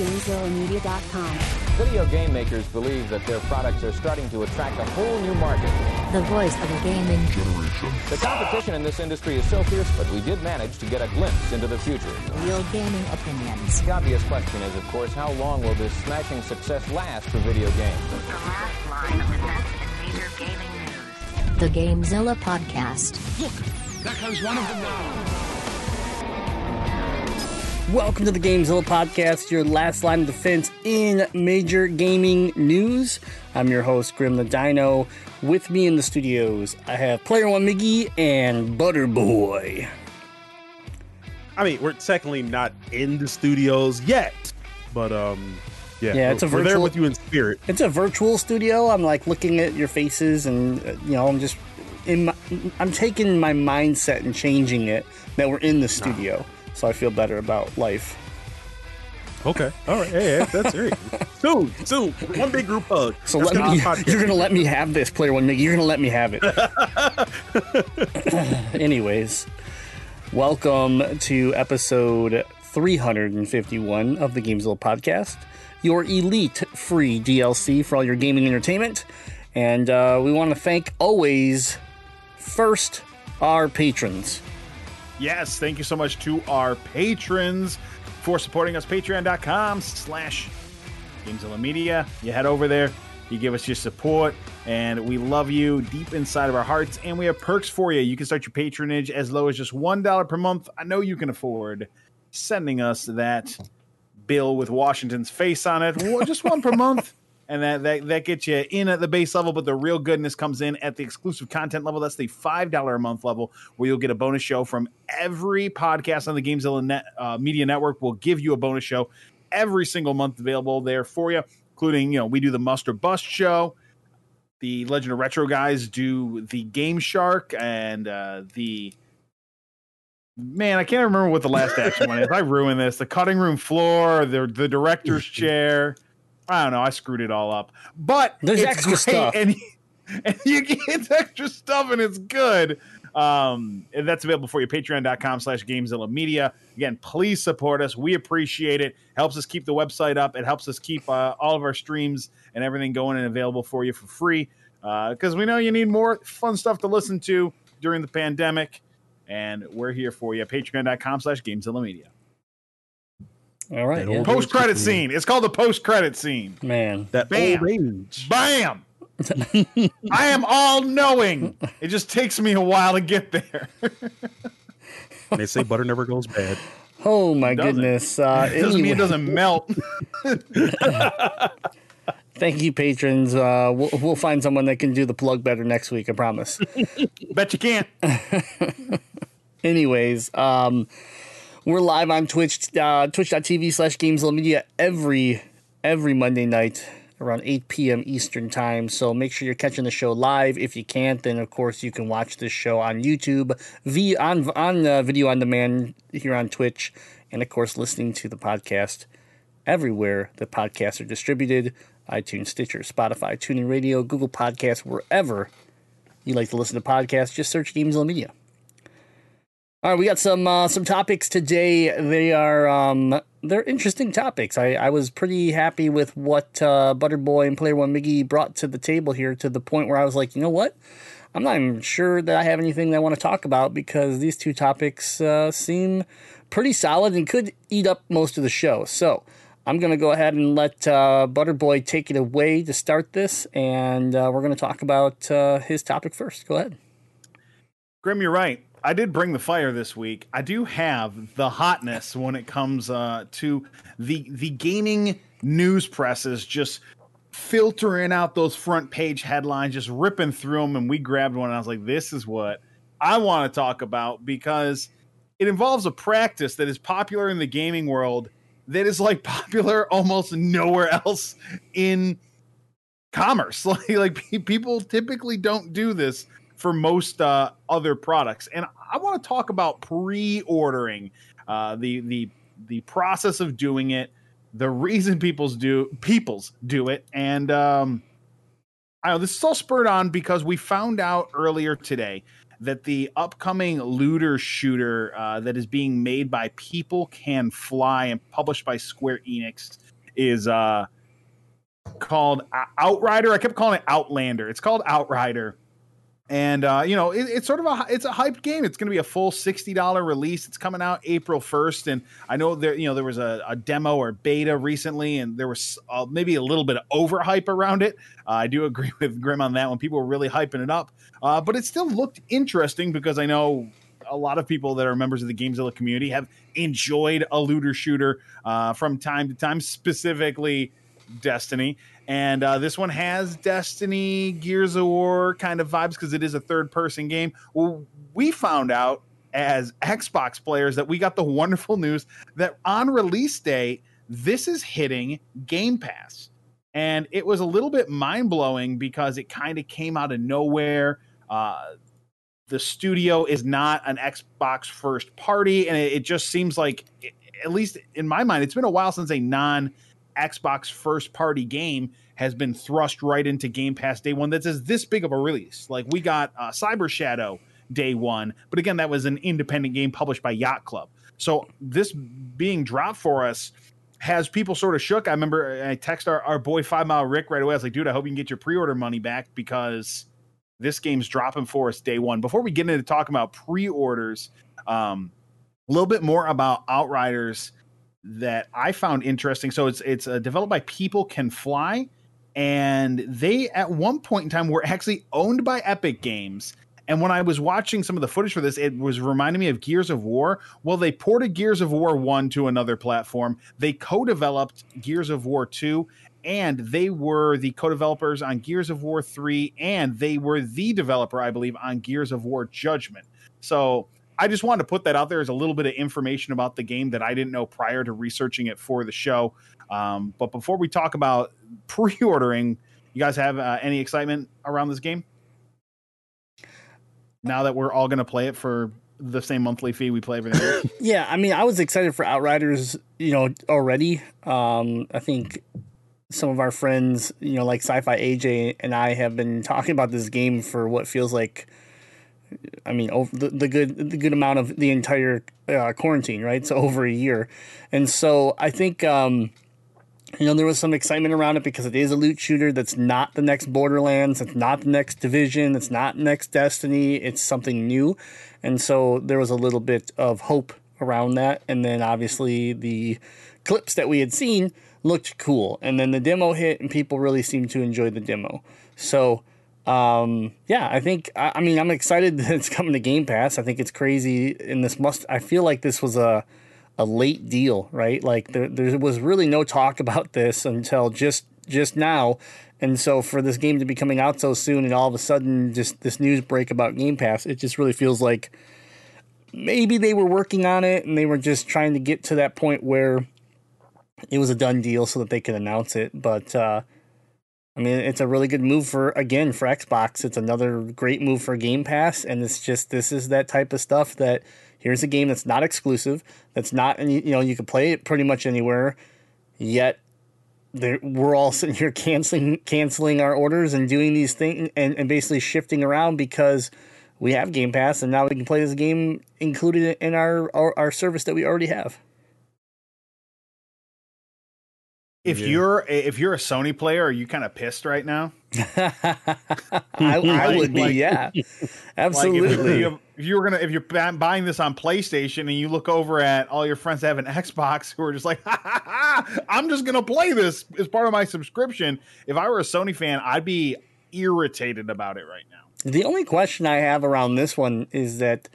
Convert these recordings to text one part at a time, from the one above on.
GameZillaMedia.com. Video game makers believe that their products are starting to attract a whole new market. The voice of a gaming generation. The competition in this industry is so fierce, but we did manage to get a glimpse into the future. Real gaming opinions. The obvious question is, of course, how long will this smashing success last for video games? The last line of events in major gaming news. The Gamezilla podcast. Look, there comes one of them now. Welcome to the Gamezilla podcast, your last line of defense in major gaming news. I'm your host, Grim the Dino. With me in the studios, I have Player One Miggy and Butterboy. I mean, we're technically not in the studios yet, but um, yeah, Yeah, it's a we're there virtual- with you in spirit. It's a virtual studio. I'm like looking at your faces, and uh, you know, I'm just in. My, I'm taking my mindset and changing it that we're in the studio, so I feel better about life. Okay, all right, hey, hey that's great. soon, soon, one big group hug. So That's let gonna me. You're gonna let me have this, Player One. You're gonna let me have it. Anyways, welcome to episode 351 of the Gamezilla podcast, your elite free DLC for all your gaming entertainment. And uh, we want to thank always first our patrons. Yes, thank you so much to our patrons for supporting us. Patreon.com slash Gamezilla Media. You head over there, you give us your support, and we love you deep inside of our hearts. And we have perks for you. You can start your patronage as low as just $1 per month. I know you can afford sending us that bill with Washington's face on it. Just one per month. And that, that that gets you in at the base level, but the real goodness comes in at the exclusive content level. That's the five dollar a month level, where you'll get a bonus show from every podcast on the Gamezilla Net, uh, Media Network. Will give you a bonus show every single month available there for you, including you know we do the Muster Bust show, the Legend of Retro guys do the Game Shark, and uh, the man I can't remember what the last action one is. I ruined this. The cutting room floor, the the director's chair. I don't know. I screwed it all up. But There's extra great, stuff. and, and you get extra stuff, and it's good. Um, and that's available for you. Patreon.com slash Gamezilla Media. Again, please support us. We appreciate it. Helps us keep the website up. It helps us keep uh, all of our streams and everything going and available for you for free. Because we know you need more fun stuff to listen to during the pandemic. And we're here for you. Patreon.com slash Gamezilla Media. All right, yeah. Post credit scene. It's called the post credit scene. man. that Bam. old age. Bam! I am all knowing. It just takes me a while to get there. They say butter never goes bad. Oh my Doesn't. goodness! Uh, It doesn't mean it doesn't melt. thank you, patrons. Uh, we'll, we'll find someone that can do the plug better next week. I promise. Bet you can't. Anyways, um, we're live on Twitch, uh, twitch.tv slash Gamezilla Media every every Monday night around 8 p.m. Eastern time. So make sure you're catching the show live. If you can't, then of course you can watch this show on YouTube, v on on uh, video on demand here on Twitch, and of course listening to the podcast everywhere the podcasts are distributed: iTunes, Stitcher, Spotify, TuneIn Radio, Google Podcasts, wherever you like to listen to podcasts. Just search Gamezilla Media. All right, we got some uh, some topics today. They are um, they're interesting topics. I, I was pretty happy with what uh, Butterboy and Player One Miggy brought to the table here, to the point where I was like, you know what, I'm not even sure that I have anything that I want to talk about because these two topics uh, seem pretty solid and could eat up most of the show. So I'm gonna go ahead and let uh, Butterboy take it away to start this, and uh, we're gonna talk about uh, his topic first. Go ahead. Grim, you're right. I did bring the fire this week. I do have the hotness when it comes uh, to the the gaming news presses just filtering out those front page headlines, just ripping through them. And we grabbed one, and I was like, "This is what I want to talk about because it involves a practice that is popular in the gaming world that is like popular almost nowhere else in commerce. Like, like people typically don't do this for most uh, other products. And I want to talk about pre-ordering, uh, the the the process of doing it, the reason people's do people's do it, and um, I know this is all spurred on because we found out earlier today that the upcoming looter shooter uh, that is being made by People Can Fly and published by Square Enix is uh, called Outrider. I kept calling it Outlander. It's called Outrider. And uh, you know, it, it's sort of a it's a hyped game. It's going to be a full sixty dollar release. It's coming out April first, and I know there you know there was a, a demo or beta recently, and there was uh, maybe a little bit of overhype around it. Uh, I do agree with Grim on that one. People were really hyping it up, uh, but it still looked interesting because I know a lot of people that are members of the Gamezilla community have enjoyed a looter shooter uh, from time to time, specifically Destiny. And uh, this one has Destiny, Gears of War kind of vibes because it is a third person game. Well, we found out as Xbox players that we got the wonderful news that on release day, this is hitting Game Pass. And it was a little bit mind blowing because it kind of came out of nowhere. Uh, the studio is not an Xbox first party, and it, it just seems like, at least in my mind, it's been a while since a non Xbox first party game has been thrust right into Game Pass day one. That's as this big of a release. Like we got uh, Cyber Shadow day one, but again, that was an independent game published by Yacht Club. So this being dropped for us has people sort of shook. I remember I text our, our boy Five Mile Rick right away. I was like, dude, I hope you can get your pre order money back because this game's dropping for us day one. Before we get into talking about pre orders, um, a little bit more about Outriders that I found interesting. So it's it's uh, developed by People Can Fly, and they at one point in time were actually owned by Epic Games. And when I was watching some of the footage for this, it was reminding me of Gears of War. Well, they ported Gears of War 1 to another platform. They co developed Gears of War 2, and they were the co developers on Gears of War 3, and they were the developer, I believe, on Gears of War Judgment. So I just wanted to put that out there as a little bit of information about the game that I didn't know prior to researching it for the show. Um, but before we talk about pre ordering, you guys have uh, any excitement around this game? Now that we're all going to play it for the same monthly fee we play? Yeah, I mean, I was excited for Outriders, you know, already. Um, I think some of our friends, you know, like Sci-Fi AJ and I have been talking about this game for what feels like, I mean, the, the good the good amount of the entire uh, quarantine, right? So over a year, and so I think. Um, you know, there was some excitement around it because it is a loot shooter that's not the next Borderlands, it's not the next Division, it's not next Destiny, it's something new. And so there was a little bit of hope around that. And then obviously the clips that we had seen looked cool. And then the demo hit and people really seemed to enjoy the demo. So, um, yeah, I think, I, I mean, I'm excited that it's coming to Game Pass. I think it's crazy. And this must, I feel like this was a, a late deal, right? Like there, there was really no talk about this until just just now, and so for this game to be coming out so soon, and all of a sudden just this news break about Game Pass, it just really feels like maybe they were working on it and they were just trying to get to that point where it was a done deal so that they could announce it. But uh, I mean, it's a really good move for again for Xbox. It's another great move for Game Pass, and it's just this is that type of stuff that here's a game that's not exclusive, that's not you know you can play it pretty much anywhere, yet we're all sitting here canceling canceling our orders and doing these things and, and basically shifting around because we have Game Pass and now we can play this game included in our our, our service that we already have. If you're if you're a Sony player, are you kind of pissed right now? I, I would be, Like- yeah, Like if, absolutely. if you were gonna if you're buying this on PlayStation and you look over at all your friends that have an Xbox who are just like, ha, ha, ha, I'm just gonna play this as part of my subscription. If I were a Sony fan, I'd be irritated about it right now. The only question I have around this one is that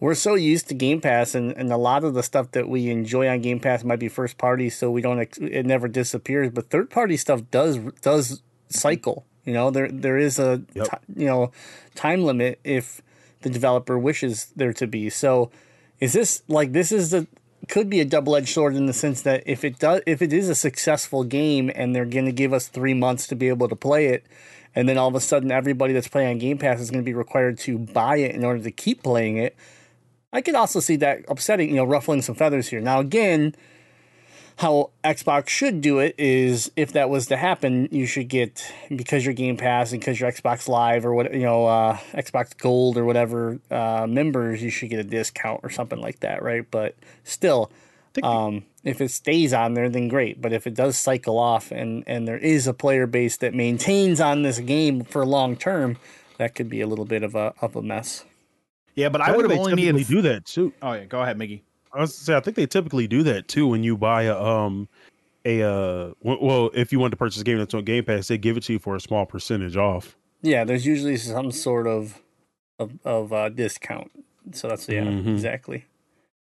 we're so used to Game Pass, and, and a lot of the stuff that we enjoy on Game Pass might be first party, so we don't it never disappears. But third party stuff does does cycle. You know, there there is a Yep. ti- you know time limit if the developer wishes there to be. So, is this like this is the could be a double edged sword in the sense that if it does if it is a successful game and they're going to give us three months to be able to play it, and then all of a sudden everybody that's playing on Game Pass is going to be required to buy it in order to keep playing it. I could also see that upsetting, you know, ruffling some feathers here. Now, again, how Xbox should do it is if that was to happen, you should get because your Game Pass and because your Xbox Live or what you know, uh, Xbox Gold or whatever uh, members, you should get a discount or something like that, right? But still, Um, if it stays on there, then great. But if it does cycle off and and there is a player base that maintains on this game for long term, that could be a little bit of a of a mess. Yeah, but I think would have they only typically needed. do that too. Oh yeah, go ahead, Miggy. I was to say I think they typically do that too when you buy a um a uh w- well if you want to purchase a game that's on Game Pass they give it to you for a small percentage off. Yeah, there's usually some sort of of, of uh, discount. So that's yeah, Mhm. exactly.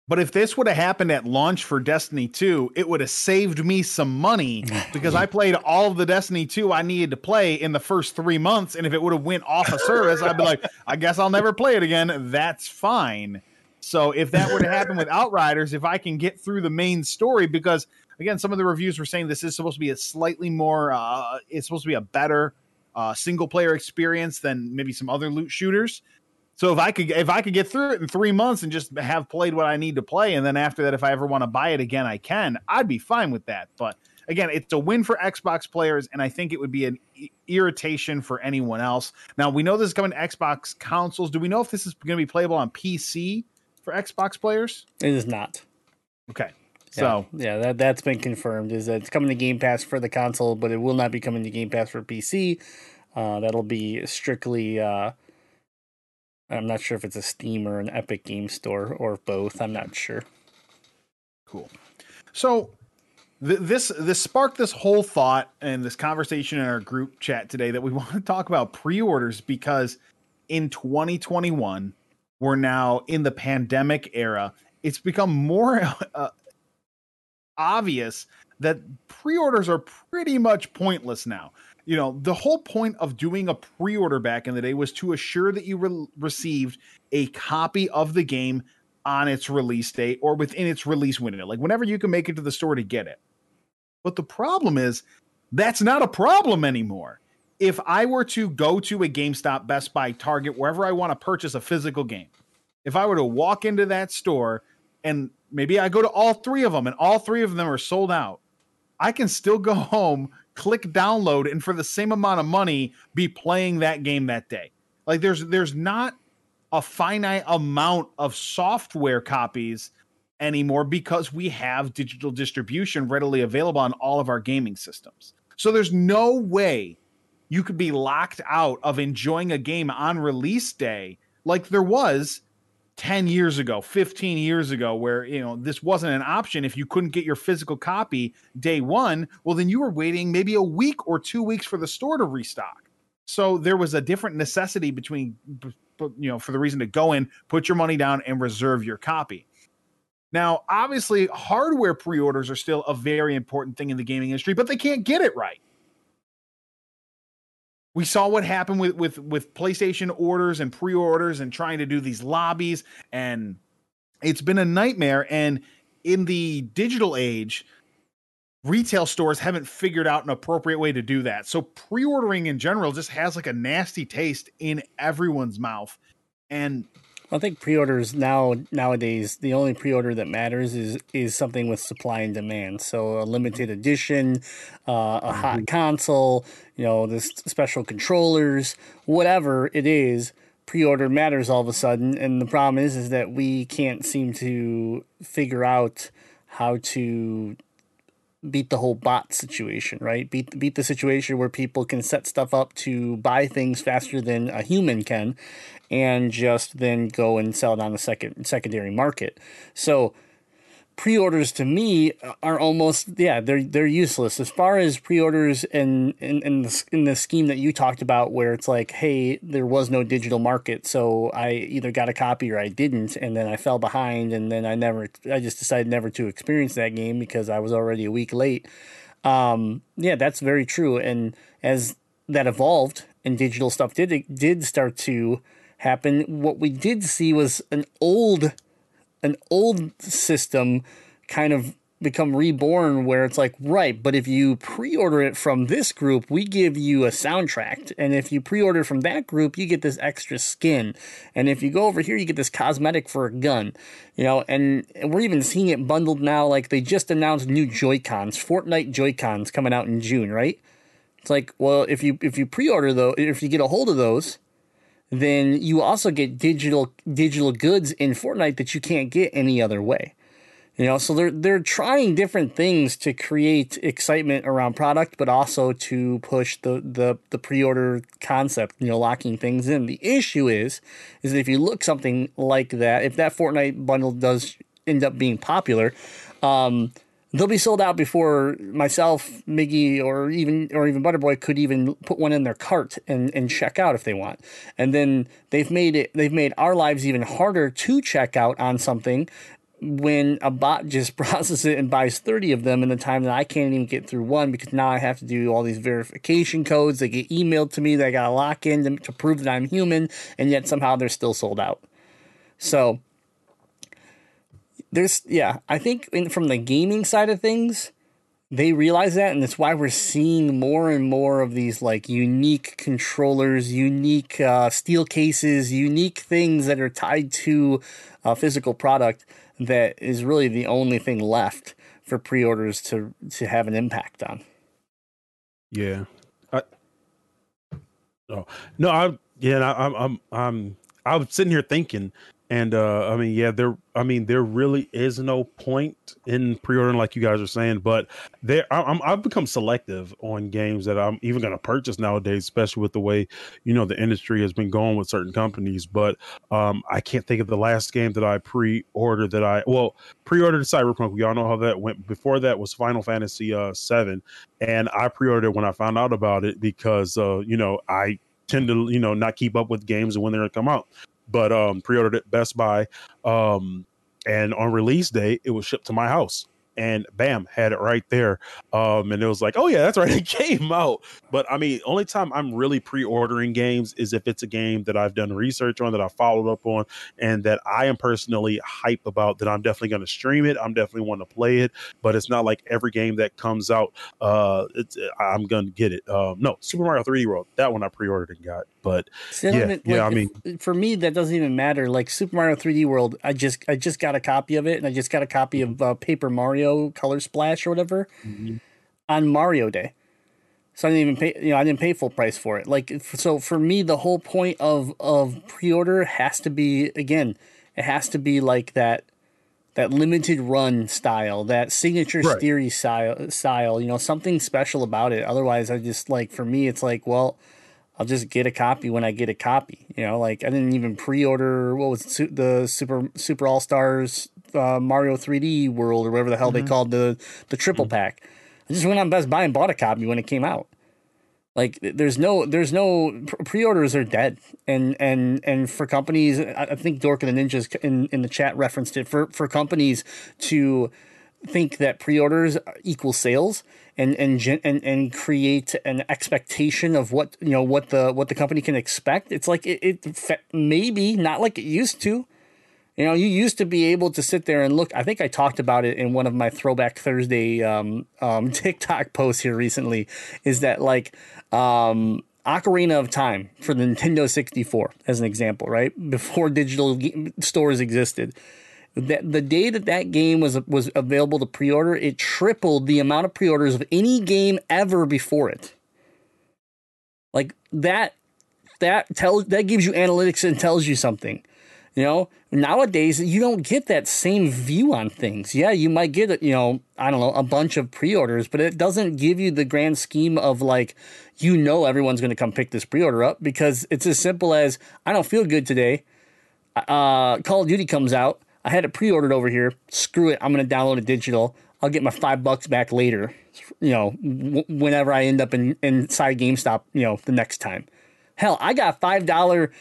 But if this would have happened at launch for Destiny 2, it would have saved me some money because I played all of the Destiny 2 I needed to play in the first three months. And if it would have went off a service, I'd be like, I guess I'll never play it again. That's fine. So if that were to happen with Outriders, if I can get through the main story, because again, some of the reviews were saying this is supposed to be a slightly more, uh, it's supposed to be a better uh, single player experience than maybe some other loot shooters. So if I could if I could get through it in three months and just have played what I need to play, and then after that, if I ever want to buy it again, I can. I'd be fine with that. But again, it's a win for Xbox players, and I think it would be an irritation for anyone else. Now we know this is coming to Xbox consoles. Do we know if this is going to be playable on PC for Xbox players? It is not. Okay, Yeah. so yeah, that that's been confirmed. Is that it's coming to Game Pass for the console, but it will not be coming to Game Pass for PC. Uh, that'll be strictly. Uh, I'm not sure if it's a Steam or an Epic Game Store or both. I'm not sure. Cool. So th- this this sparked this whole thought and this conversation in our group chat today that we want to talk about pre-orders because in 2021 we're now in the pandemic era. It's become more uh, obvious that pre-orders are pretty much pointless now. You know, the whole point of doing a pre-order back in the day was to assure that you re- received a copy of the game on its release date or within its release window, like whenever you can make it to the store to get it. But the problem is that's not a problem anymore. If I were to go to a GameStop, Best Buy, Target, wherever I want to purchase a physical game, if I were to walk into that store and maybe I go to all three of them and all three of them are sold out, I can still go home, click download, and for the same amount of money, be playing that game that day. Like there's there's not a finite amount of software copies anymore because we have digital distribution readily available on all of our gaming systems. So there's no way you could be locked out of enjoying a game on release day like there was 10 years ago, 15 years ago where, you know, this wasn't an option if you couldn't get your physical copy day 1, well then you were waiting maybe a week or 2 weeks for the store to restock. So there was a different necessity between you know for the reason to go in, put your money down and reserve your copy. Now, obviously, hardware pre-orders are still a very important thing in the gaming industry, but they can't get it right. We saw what happened with with with PlayStation orders and pre-orders and trying to do these lobbies and it's been a nightmare and in the digital age retail stores haven't figured out an appropriate way to do that. So pre-ordering in general just has like a nasty taste in everyone's mouth. And I think pre-orders now nowadays the only pre-order that matters is is something with supply and demand. So a limited edition, uh, a hot console, you know, this special controllers, whatever it is. Pre-order matters all of a sudden, and the problem is is that we can't seem to figure out how to beat the whole bot situation, right? Beat beat the situation where people can set stuff up to buy things faster than a human can, and just then go and sell it on the second secondary market. So pre-orders to me are almost yeah they're they're useless. As far as pre-orders and in in the, in the scheme that you talked about where it's like hey there was no digital market so I either got a copy or I didn't and then I fell behind and then I never I just decided never to experience that game because I was already a week late. Um yeah that's very true and as that evolved and digital stuff did did start to happen what we did see was an old an old system kind of become reborn where it's like right but if you pre-order it from this group we give you a soundtrack. And if you pre-order from that group you get this extra skin. And if you go over here you get this cosmetic for a gun you know? And we're even seeing it bundled now like they just announced new joy-cons fortnite joy-cons coming out in june right? It's like well if you if you pre-order though if you get a hold of those then you also get digital digital goods in Fortnite that you can't get any other way. You know, so they're they're trying different things to create excitement around product, but also to push the the the pre-order concept. You know, locking things in. The issue is, is that if you look something like that, if that Fortnite bundle does end up being popular, um, they'll be sold out before myself, Miggy, or even or even Butterboy could even put one in their cart and, and check out if they want. And then they've made it they've made our lives even harder to check out on something when a bot just processes it and buys 30 of them in the time that I can't even get through one because now I have to do all these verification codes that get emailed to me that I got to lock in to, to prove that I'm human and yet somehow they're still sold out. So there's yeah, I think in, from the gaming side of things, they realize that, and that's why we're seeing more and more of these like unique controllers, unique uh, steel cases, unique things that are tied to a physical product that is really the only thing left for pre-orders to to have an impact on. Yeah. I, oh no, I yeah, I, I'm I'm I'm I was sitting here thinking and uh, I mean, yeah, there. I mean, there really is no point in pre-ordering, like you guys are saying. But there, I'm, I've become selective on games that I'm even going to purchase nowadays, especially with the way you know the industry has been going with certain companies. But um, I can't think of the last game that I pre-ordered that I well pre-ordered Cyberpunk. We all know how that went. Before that was Final Fantasy uh, Seven, and I pre-ordered when I found out about it because uh, you know I tend to you know not keep up with games and when they're going to come out but um, pre-ordered it Best Buy, um, and on release day it was shipped to my house and bam, had it right there. Um, and it was like, oh yeah, that's right, it came out. But I mean, only time I'm really pre-ordering games is if it's a game that I've done research on, that I followed up on, and that I am personally hype about. That I'm definitely going to stream it. I'm definitely want to play it. But it's not like every game that comes out, uh, it's, I'm going to get it. Um, no, Super Mario 3D World, that one I pre-ordered and got. But yeah, don't yeah, I mean, if- for me that doesn't even matter. Like Super Mario 3D World, I just I just got a copy of it, and I just got a copy of uh, Paper Mario Color Splash or whatever mm-hmm. on Mario Day. So I didn't even pay. You know, I didn't pay full price for it. Like so, for me, the whole point of of pre order has to be again, it has to be like that that limited run style, that signature Right. theory style, style. You know, something special about it. Otherwise, I just like for me, it's like well. I'll just get a copy when I get a copy. You know, like I didn't even pre-order what was the Super Super All Stars uh, Mario 3D World or whatever the hell they called the the triple pack. I just went on Best Buy and bought a copy when it came out. Like there's no there's no pre- pre-orders are dead and and and for companies I I think Dork and the Ninjas in in the chat referenced it for for companies to think that pre-orders equal sales and and and and create an expectation of what you know what the what the company can expect. It's like it, it maybe not like it used to. You know you used to be able to sit there and look. I think i talked about it in one of my throwback thursday um, um, tiktok posts here recently is that like um, Ocarina of Time for the Nintendo 64, as an example, right? Before digital stores existed, that the day that that game was was available to pre-order, it tripled the amount of pre-orders of any game ever before it. Like that, that tells that gives you analytics and tells you something. You know, nowadays you don't get that same view on things. Yeah, you might get you know, I don't know, a bunch of pre-orders, but it doesn't give you the grand scheme of like, you know, everyone's going to come pick this pre-order up because it's as simple as I don't feel good today. Uh, Call of Duty comes out. I had it pre-ordered over here. Screw it. I'm going to download it digital. I'll get my five bucks back later. You know, w- whenever I end up in inside GameStop. You know, the next time. Hell, I got five dollar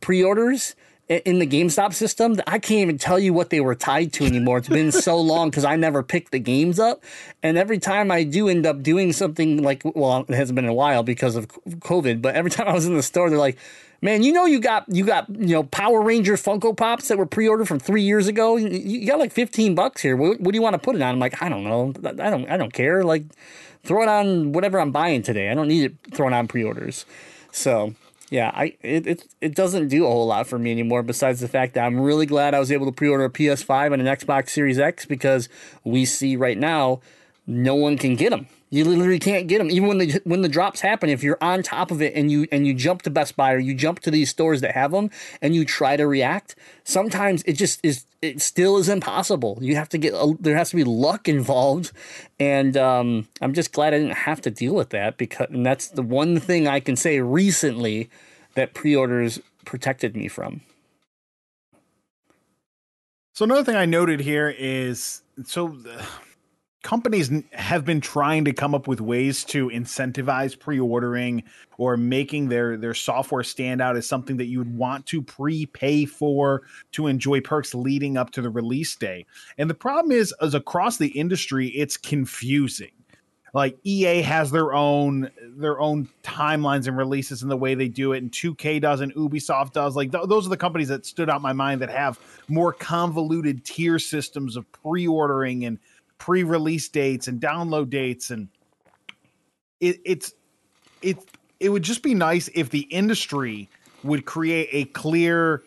pre-orders in the GameStop system I can't even tell you what they were tied to anymore. It's been so long because I never picked the games up, and every time I do end up doing something like, well, it hasn't been a while because of COVID, but every time I was in the store, they're like. Man, you know you got you got you know Power Ranger Funko Pops that were pre-ordered from three years ago. You- got like fifteen bucks here. What, what do you want to put it on? I'm like, I don't know. I don't I don't care. Like, throw it on whatever I'm buying today. I don't need it thrown on pre-orders. So yeah, I it, it it doesn't do a whole lot for me anymore. Besides the fact that I'm really glad I was able to pre-order a PS5 and an Xbox Series X because we see right now no one can get them. You literally can't get them even when the when the drops happen. If you're on top of it and you and you jump to Best Buy or you jump to these stores that have them and you try to react, sometimes it just is. It still is impossible. You have to get there has to be luck involved, and um, I'm just glad I didn't have to deal with that because and that's the one thing I can say recently that pre-orders protected me from. So another thing I noted here is so companies have been trying to come up with ways to incentivize pre-ordering or making their their software stand out as something that you would want to prepay for to enjoy perks leading up to the release day. And the problem is as across the industry it's confusing like EA has their own their own timelines and releases and the way they do it, and 2K does, and Ubisoft does. Like th- those are the companies that stood out in my mind that have more convoluted tier systems of pre-ordering and pre-release dates and download dates, and it, it's it it would just be nice if the industry would create a clear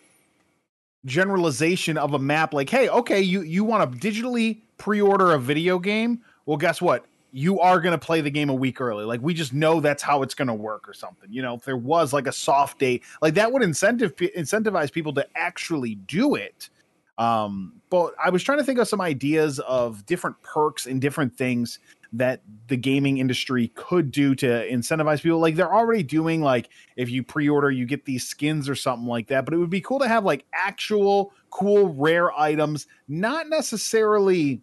generalization of a map like hey okay you you want to digitally pre-order a video game well guess what you are going to play the game a week early. Like we just know that's how it's going to work or something. You know, if there was like a soft date, like that would incentive incentivize people to actually do it. Um, but I was trying to think of some ideas of different perks and different things that the gaming industry could do to incentivize people. Like they're already doing like if you pre-order, you get these skins or something like that. But it would be cool to have like actual cool rare items, not necessarily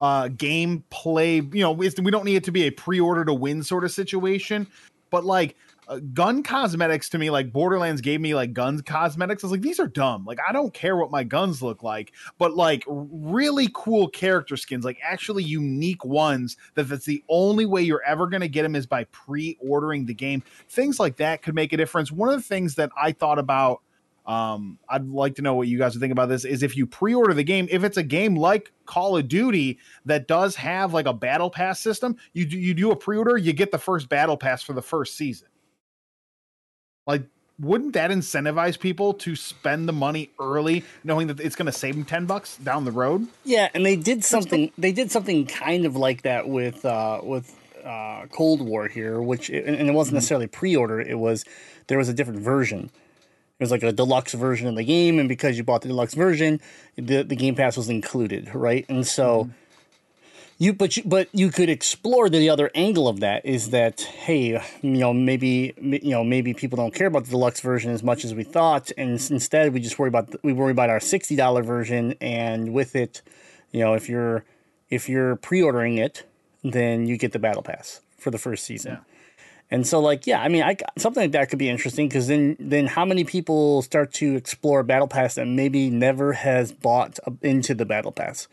uh game play you know we don't need it to be a pre-order to win sort of situation but like gun cosmetics to me like borderlands gave me like guns cosmetics i was like these are dumb like i don't care what my guns look like but like really cool character skins like actually unique ones that that's the only way you're ever going to get them is by pre-ordering the game things like that could make a difference one of the things that i thought about um, I'd like to know what you guys think about this. Is if you pre-order the game, if it's a game like Call of Duty that does have like a battle pass system, you do, you do a pre-order, you get the first battle pass for the first season. Like, wouldn't that incentivize people to spend the money early, knowing that it's going to save them ten bucks down the road? Yeah, and they did something. They did something kind of like that with uh, with uh, Cold War here, which and it wasn't necessarily pre-order. It was there was a different version It was like a deluxe version of the game, and because you bought the deluxe version, the, the Game Pass was included, right? And so mm-hmm. You but you but you could explore the other angle of that is that hey, you know maybe you know maybe people don't care about the deluxe version as much as we thought, and instead we just worry about we worry about our sixty dollar version, and with it, you know if you're if you're pre-ordering it, then you get the battle pass for the first season. Yeah. And so, like, yeah, I mean, I something like that could be interesting because then, then how many people start to explore Battle Pass that maybe never has bought into the Battle Pass?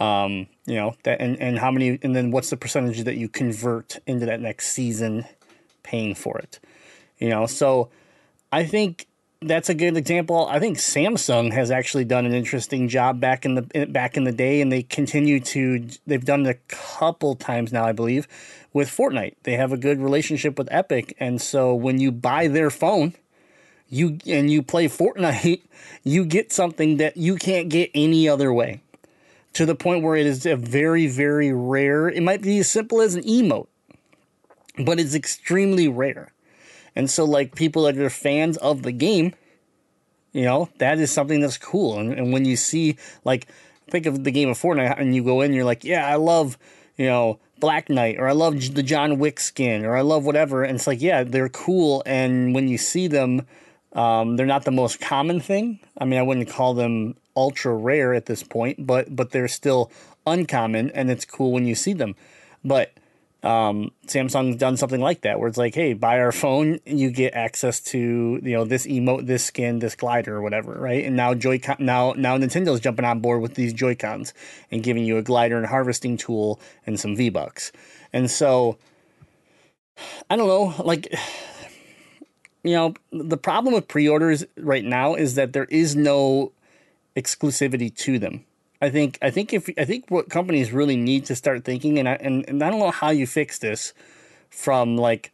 Um, you know that, and and how many, and then what's the percentage that you convert into that next season, paying for it? You know, so I think that's a good example. I think Samsung has actually done an interesting job back in the back in the day, and they continue to. They've done it a couple times now, I believe with Fortnite. They have a good relationship with Epic, and so when you buy their phone, you and you play Fortnite, you get something that you can't get any other way. To the point where it is a very, very rare. It might be as simple as an emote, but it's extremely rare. And so, like people that are fans of the game, you know, that is something that's cool. And, and when you see, like, think of the game of Fortnite, and you go in, you're like, yeah, I love, you know, Black Knight or I love the John Wick skin or I love whatever. And it's like, yeah, they're cool. And when you see them, um, they're not the most common thing. I mean, I wouldn't call them ultra rare at this point, but but they're still uncommon, and it's cool when you see them. But um, Samsung's done something like that, where it's like, hey, buy our phone, you get access to you know this emote, this skin, this glider, or whatever, right? And now Joy now now Nintendo's jumping on board with these Joy Cons and giving you a glider and harvesting tool and some V Bucks. And so, I don't know, like. You know, the problem with pre orders right now is that there is no exclusivity to them I think I think if I think what companies really need to start thinking, and I and, and I don't know how you fix this from like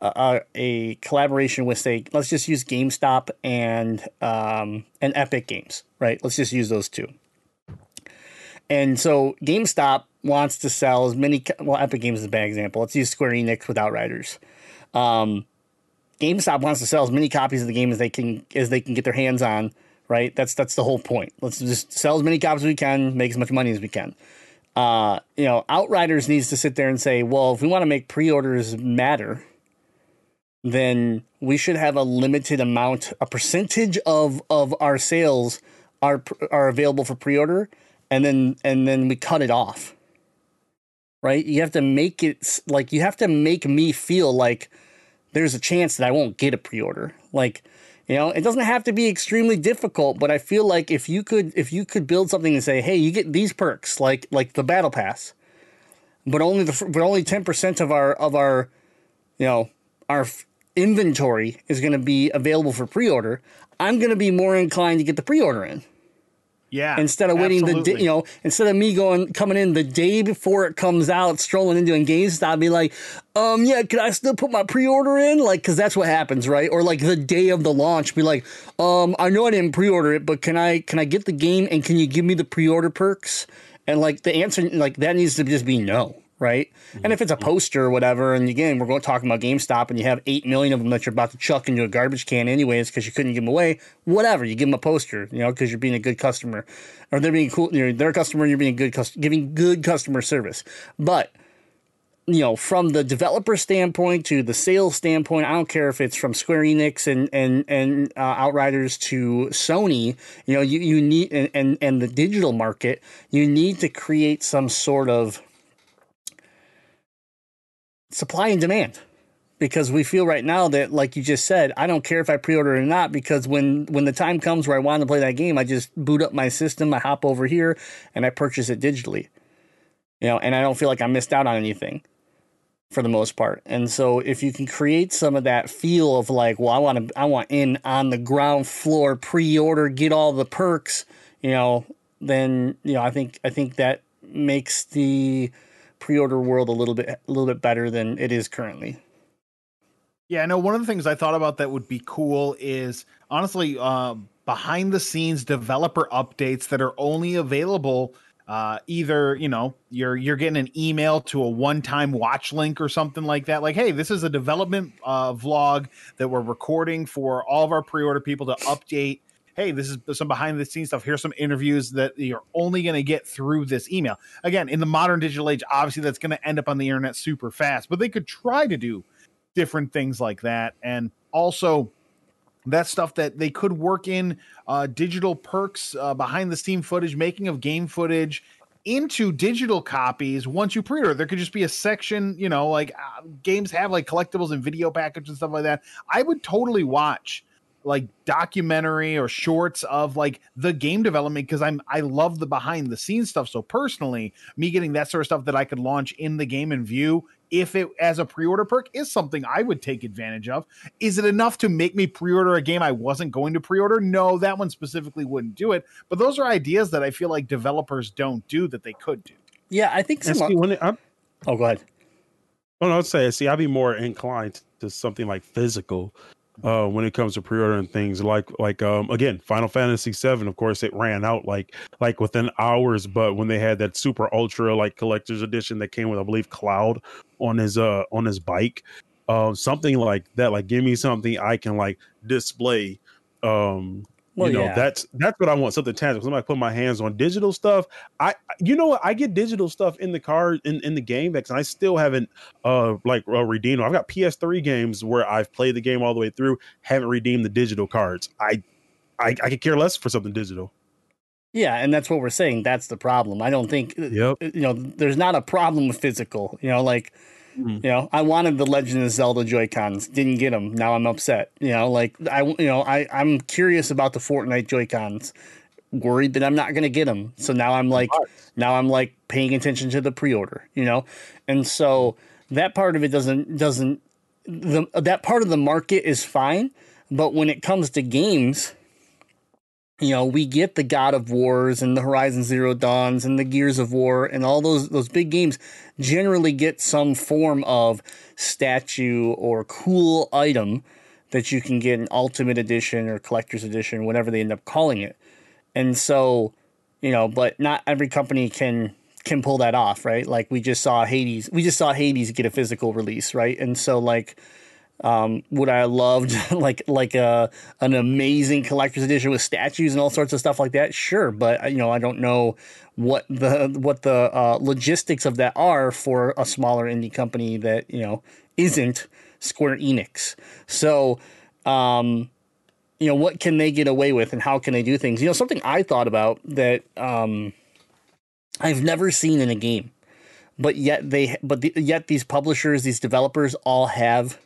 a, a collaboration with say let's just use GameStop and um, and Epic Games, right? Let's just use those two. And so GameStop wants to sell as many. Well, Epic Games is a bad example. Let's use Square Enix with Outriders. Um, GameStop wants to sell as many copies of the game as they can as they can get their hands on. Right. That's that's the whole point. Let's just sell as many copies as we can, make as much money as we can. Uh, you know, Outriders needs to sit there and say, well, if we want to make pre-orders matter, then we should have a limited amount, a percentage of of our sales are are available for pre-order, and then and then we cut it off. Right? You have to make it like you have to make me feel like there's a chance that I won't get a pre-order. Like, you know, it doesn't have to be extremely difficult, but I feel like if you could if you could build something and say, "Hey, you get these perks like like the battle pass." But only the but only 10% of our of our you know, our inventory is going to be available for pre-order. I'm going to be more inclined to get the pre-order in Yeah. instead of waiting the absolutely. day, you know, instead of me going coming in the day before it comes out, strolling into a GameStop, be like, um, yeah, can I still put my pre-order in? Like, because that's what happens, right? Or like the day of the launch, be like, um, I know I didn't pre-order it, but can I can I get the game and can you give me the pre-order perks? And like the answer, like that needs to just be no. Right, and if it's a poster or whatever, and again, we're going talking about GameStop, and you have eight million of them that you're about to chuck into a garbage can anyways because you couldn't give them away. Whatever, you give them a poster, you know, because you're being a good customer, or they're being cool. You're their customer, and you're being good, cus- giving good customer service. But you know, from the developer standpoint to the sales standpoint, I don't care if it's from Square Enix and and and uh, Outriders to Sony. You know, you you need and, and and the digital market, you need to create some sort of supply and demand. Because we feel right now that like you just said i don't care if i pre-order or not because when when the time comes where i want to play that game i just boot up my system i hop over here and i purchase it digitally. You know and i don't feel like i missed out on anything for the most part. And so if you can create some of that feel of like well i want to i want in on the ground floor pre-order get all the perks you know then you know i think i think that makes the pre-order world a little bit a little bit better than it is currently Yeah, I know one of the things I thought about that would be cool is honestly uh, behind the scenes developer updates that are only available uh, either you know you're you're getting an email to a one time watch link or something like that. Like, hey, this is a development uh, vlog that we're recording for all of our pre order people to update. Hey, this is some behind the scenes stuff. Here's some interviews that you're only going to get through this email. Again, in the modern digital age, obviously that's going to end up on the internet super fast, but they could try to do different things like that. And also, that stuff that they could work in uh, digital perks, uh, behind the steam footage, making of game footage into digital copies once you pre-order. There could just be a section, you know, like uh, games have like collectibles and video package and stuff like that. I would totally watch like documentary or shorts of like the game development because I'm I love the behind the scenes stuff. So personally, me getting that sort of stuff that I could launch in the game and view if it as a pre-order perk is something I would take advantage of. Is it enough to make me pre-order a game I wasn't going to pre-order? No, that one specifically wouldn't do it. But those are ideas that I feel like developers don't do that they could do. yeah i think And some see, when it, I'm, oh go ahead oh no, I'd say, see, I'd be more inclined to something like physical uh, when it comes to pre-ordering things. Like, like um, again, Final Fantasy VII. Of course, it ran out like like within hours. But when they had that super ultra like collector's edition that came with, I believe, Cloud on his uh on his bike, uh, something like that. Like, give me something I can like display. Um, Well, you know, yeah. that's that's what I want. Something tangible. Somebody put my hands on digital stuff. I, you know what? I get digital stuff in the car in, in the game because I still haven't uh like uh, redeemed. I've got PS3 games where I've played the game all the way through, haven't redeemed the digital cards. I, I, I could care less for something digital. yeah and that's what we're saying that's the problem i don't think Yep. you know there's not a problem with physical you know like Mhm. you know i wanted the legend of zelda joy cons didn't get them now i'm upset. You know like i you know i i'm curious about the fortnite joy cons worried that i'm not going to get them so now i'm like now i'm like paying attention to the pre-order you know? And so that part of it doesn't doesn't the that part of the market is fine but when it comes to games you know, we get the God of Wars and the Horizon Zero Dawns and the Gears of War and all those those big games generally get some form of statue or cool item that you can get an ultimate edition or collector's edition, whatever they end up calling it. And so, you know, but not every company can can pull that off, right? Like we just saw Hades, we just saw Hades get a physical release, right? And so like um, would I have loved like like a an amazing collector's edition with statues and all sorts of stuff like that? Sure, but you know I don't know what the what the uh, logistics of that are for a smaller indie company that you know isn't Square Enix. So, um, you know, what can they get away with, and how can they do things? You know, something I thought about that um, I've never seen in a game, but yet they but the, yet these publishers, these developers, all have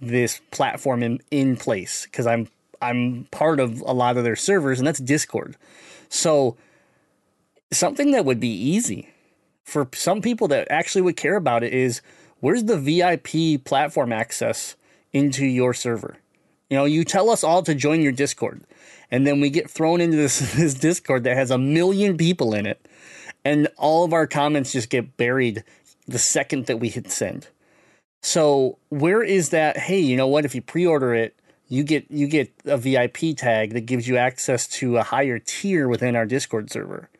this platform in, in place because I'm I'm part of a lot of their servers and that's Discord. So something that would be easy for some people that actually would care about it is where's the VIP platform access into your server? You know, you tell us all to join your Discord and then we get thrown into this this Discord that has a million people in it and all of our comments just get buried the second that we hit send. So where is that? Hey, you know what? If you pre-order it, you get you get a VIP tag that gives you access to a higher tier within our Discord server.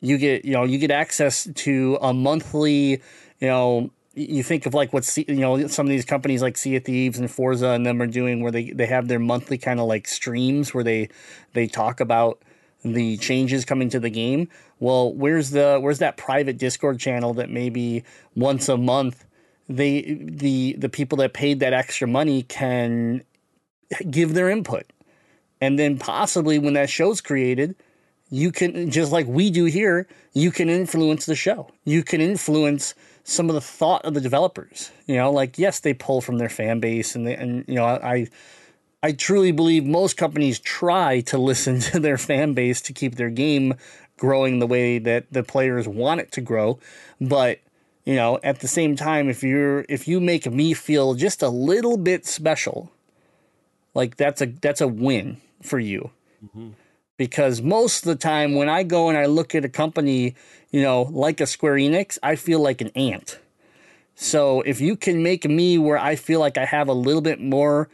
You get you know you get access to a monthly. You know you think of like what you know some of these companies like Sea of Thieves and Forza and them are doing where they they have their monthly kind of like streams where they they talk about the changes coming to the game. Well, where's the where's that private Discord channel that maybe once a month they the the people that paid that extra money can give their input. And then possibly when that show's created you can just like we do here you can influence the show. You can influence some of the thought of the developers. You know like yes they pull from their fan base and they and you know i i truly believe most companies try to listen to their fan base to keep their game growing the way that the players want it to grow. But you know at the same time if you're if you make me feel just a little bit special like that's a that's a win for you. Mm-hmm. Because most of the time when i go and i look at a company you know like a square enix i feel like an ant. So if you can make me where i feel like i have a little bit more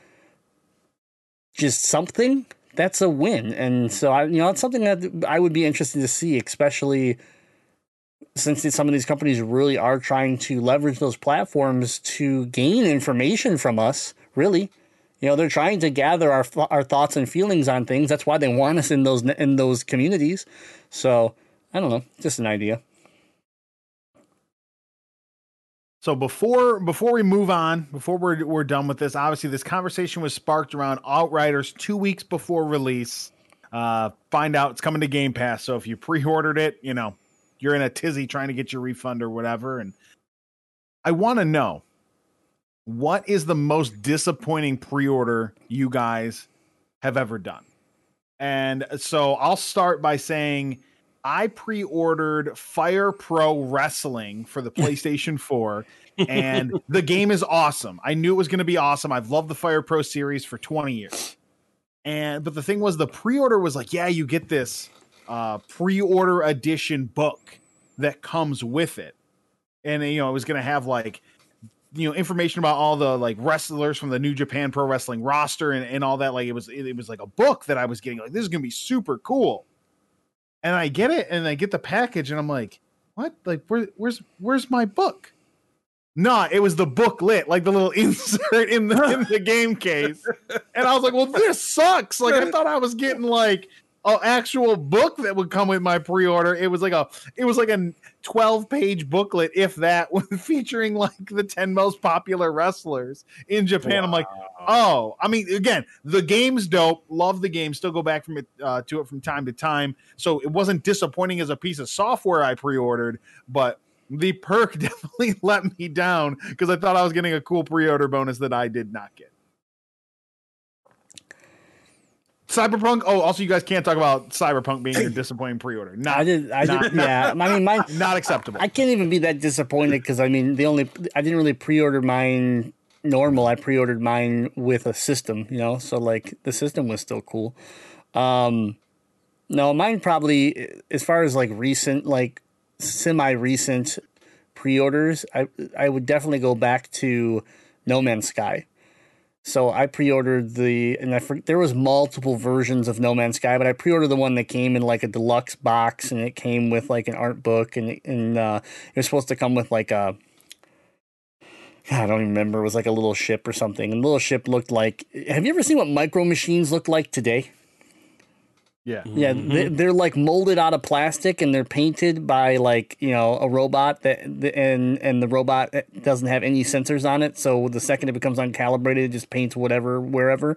just something that's a win. And so i you know it's something that i would be interested to see especially since some of these companies really are trying to leverage those platforms to gain information from us, really, you know, they're trying to gather our our thoughts and feelings on things. That's why they want us in those in those communities. So I don't know, just an idea. So before before we move on, before we're we're done with this, obviously this conversation was sparked around Outriders two weeks before release. Uh, find out it's coming to Game Pass. So if you pre-ordered it, you know you're in a tizzy trying to get your refund or whatever. And I want to know what is the most disappointing pre-order you guys have ever done. And uh, so I'll start by saying I pre-ordered Fire Pro Wrestling for the PlayStation 4 and the game is awesome. I knew it was going to be awesome. I've loved the Fire Pro series for 20 years. And but the thing was the pre-order was like, yeah, you get this uh pre-order edition book that comes with it. And you know, it was going to have like you know information about all the like wrestlers from the New Japan Pro Wrestling roster and, and all that like it was it, it was like a book that I was getting like this is going to be super cool and I get it and I get the package and I'm like, what? Like where where's where's my book? Nah, it was the booklet, like the little insert in the in the game case. And I was like, well, this sucks. Like I thought I was getting like an actual book that would come with my pre-order. It was like a it was like a 12 page booklet, if that, featuring like the 10 most popular wrestlers in Japan. Wow. I'm like, oh, I mean, again, the game's dope. Love the game. Still go back from it uh, to it from time to time. So it wasn't disappointing as a piece of software I pre-ordered, but the perk definitely let me down because I thought I was getting a cool pre-order bonus that I did not get. Cyberpunk. Oh, also, you guys can't talk about Cyberpunk being your disappointing pre-order. Not, I did. I not, did. Yeah. I mean, mine not acceptable. I can't even be that disappointed because I mean, the only I didn't really pre-order mine normal. I pre-ordered mine with a system. You know, so like the system was still cool. Um, no, mine probably as far as like recent, like semi-recent pre-orders. I I would definitely go back to No Man's Sky So I pre-ordered the, and I there was multiple versions of No Man's Sky, but I pre-ordered the one that came in like a deluxe box, and it came with like an art book, and and uh, it was supposed to come with like a, I don't even remember, it was like a little ship or something, and the little ship looked like. Have you ever seen what micro machines look like today? Yeah. Yeah, they, they're like molded out of plastic and they're painted by like you know a robot that and and the robot doesn't have any sensors on it. So the second it becomes uncalibrated, it just paints whatever wherever.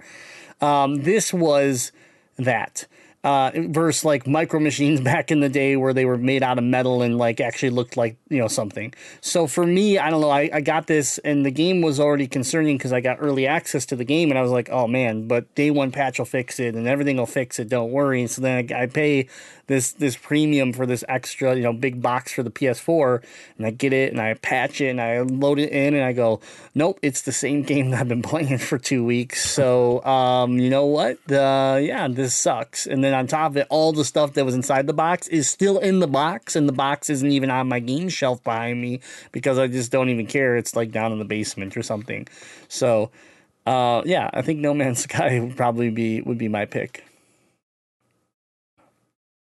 Um, this was that. Uh, versus like micro machines back in the day where they were made out of metal and like actually looked like you know something. So for me, I don't know. I, I got this and the game was already concerning because I got early access to the game and I was like, oh man, but day one patch will fix it and everything will fix it. Don't worry. And so then I, I pay this this premium for this extra you know big box for the PS4 and I get it and I patch it and I load it in and I go, nope, it's the same game that I've been playing for two weeks. So um, you know what? Uh, yeah, this sucks. And then on top of it, all the stuff that was inside the box is still in the box, and the box isn't even on my game shelf behind me because I just don't even care. It's like down in the basement or something. So, uh, yeah, I think No Man's Sky would probably be would be my pick.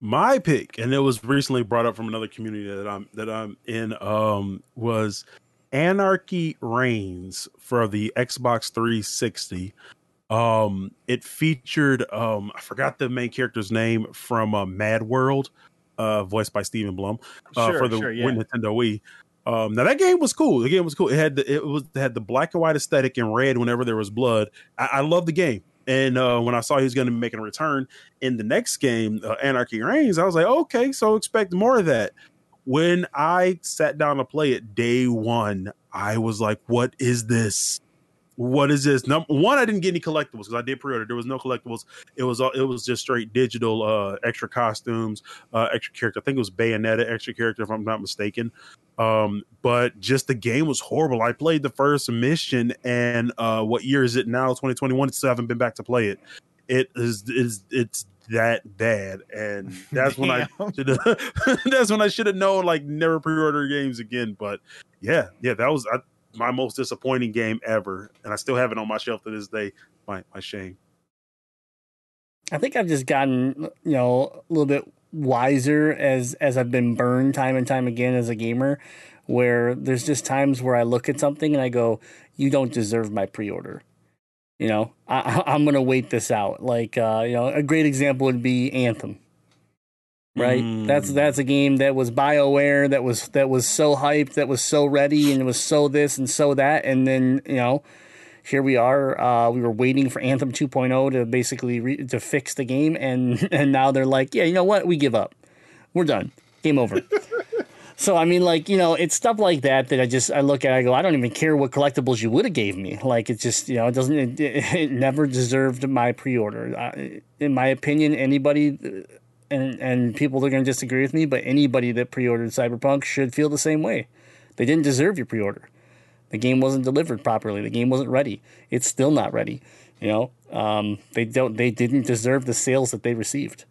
My pick, and it was recently brought up from another community that I'm that I'm in, um, was Anarchy Reigns for the Xbox 360. Um, it featured um, I forgot the main character's name from uh, Mad World, uh, voiced by Steven Blum, uh, Sure, for the sure, yeah. Nintendo Wii. Um, now that game was cool. The game was cool. It had the, it was it had the black and white aesthetic and red whenever there was blood. I, I love the game. And uh, when I saw he was going to be making a return in the next game, uh, Anarchy Reigns, I was like, okay, so expect more of that. When I sat down to play it day one, I was like, what is this? What is this? Number one, I didn't get any collectibles because I did pre-order. There was no collectibles. It was all it was just straight digital, uh, extra costumes, uh, extra character. I think it was Bayonetta extra character, if I'm not mistaken. Um, but just the game was horrible. I played the first mission, and uh, what year is it now? 2021. Still haven't been back to play it. It is is it's that bad, and that's when I that's when I should have known like never pre-order games again. But yeah, yeah, that was I, my most disappointing game ever, and I still have it on my shelf to this day. My my shame. I think I've just gotten you know a little bit wiser as as I've been burned time and time again as a gamer, where there's just times where I look at something and I go, "You don't deserve my pre-order." You know, I, I'm gonna wait this out. Like uh, you know, a great example would be Anthem. Right, Mm. that's that's a game that was Bioware that was that was so hyped, that was so ready, and it was so this and so that, and then you know, here we are. Uh, we were waiting for Anthem 2.0 to basically re- to fix the game, and and now they're like, yeah, you know what? We give up. We're done. Game over. so I mean, like you know, it's stuff like that that I just I look at. I go, I don't even care what collectibles you would have gave me. Like it just you know, it doesn't. It, it never deserved my pre-order. Uh, in my opinion, anybody. And, and people are going to disagree with me, but anybody that pre-ordered Cyberpunk should feel the same way. They didn't deserve your pre-order. The game wasn't delivered properly. The game wasn't ready. It's still not ready. You know, um, they don't. They didn't deserve the sales that they received.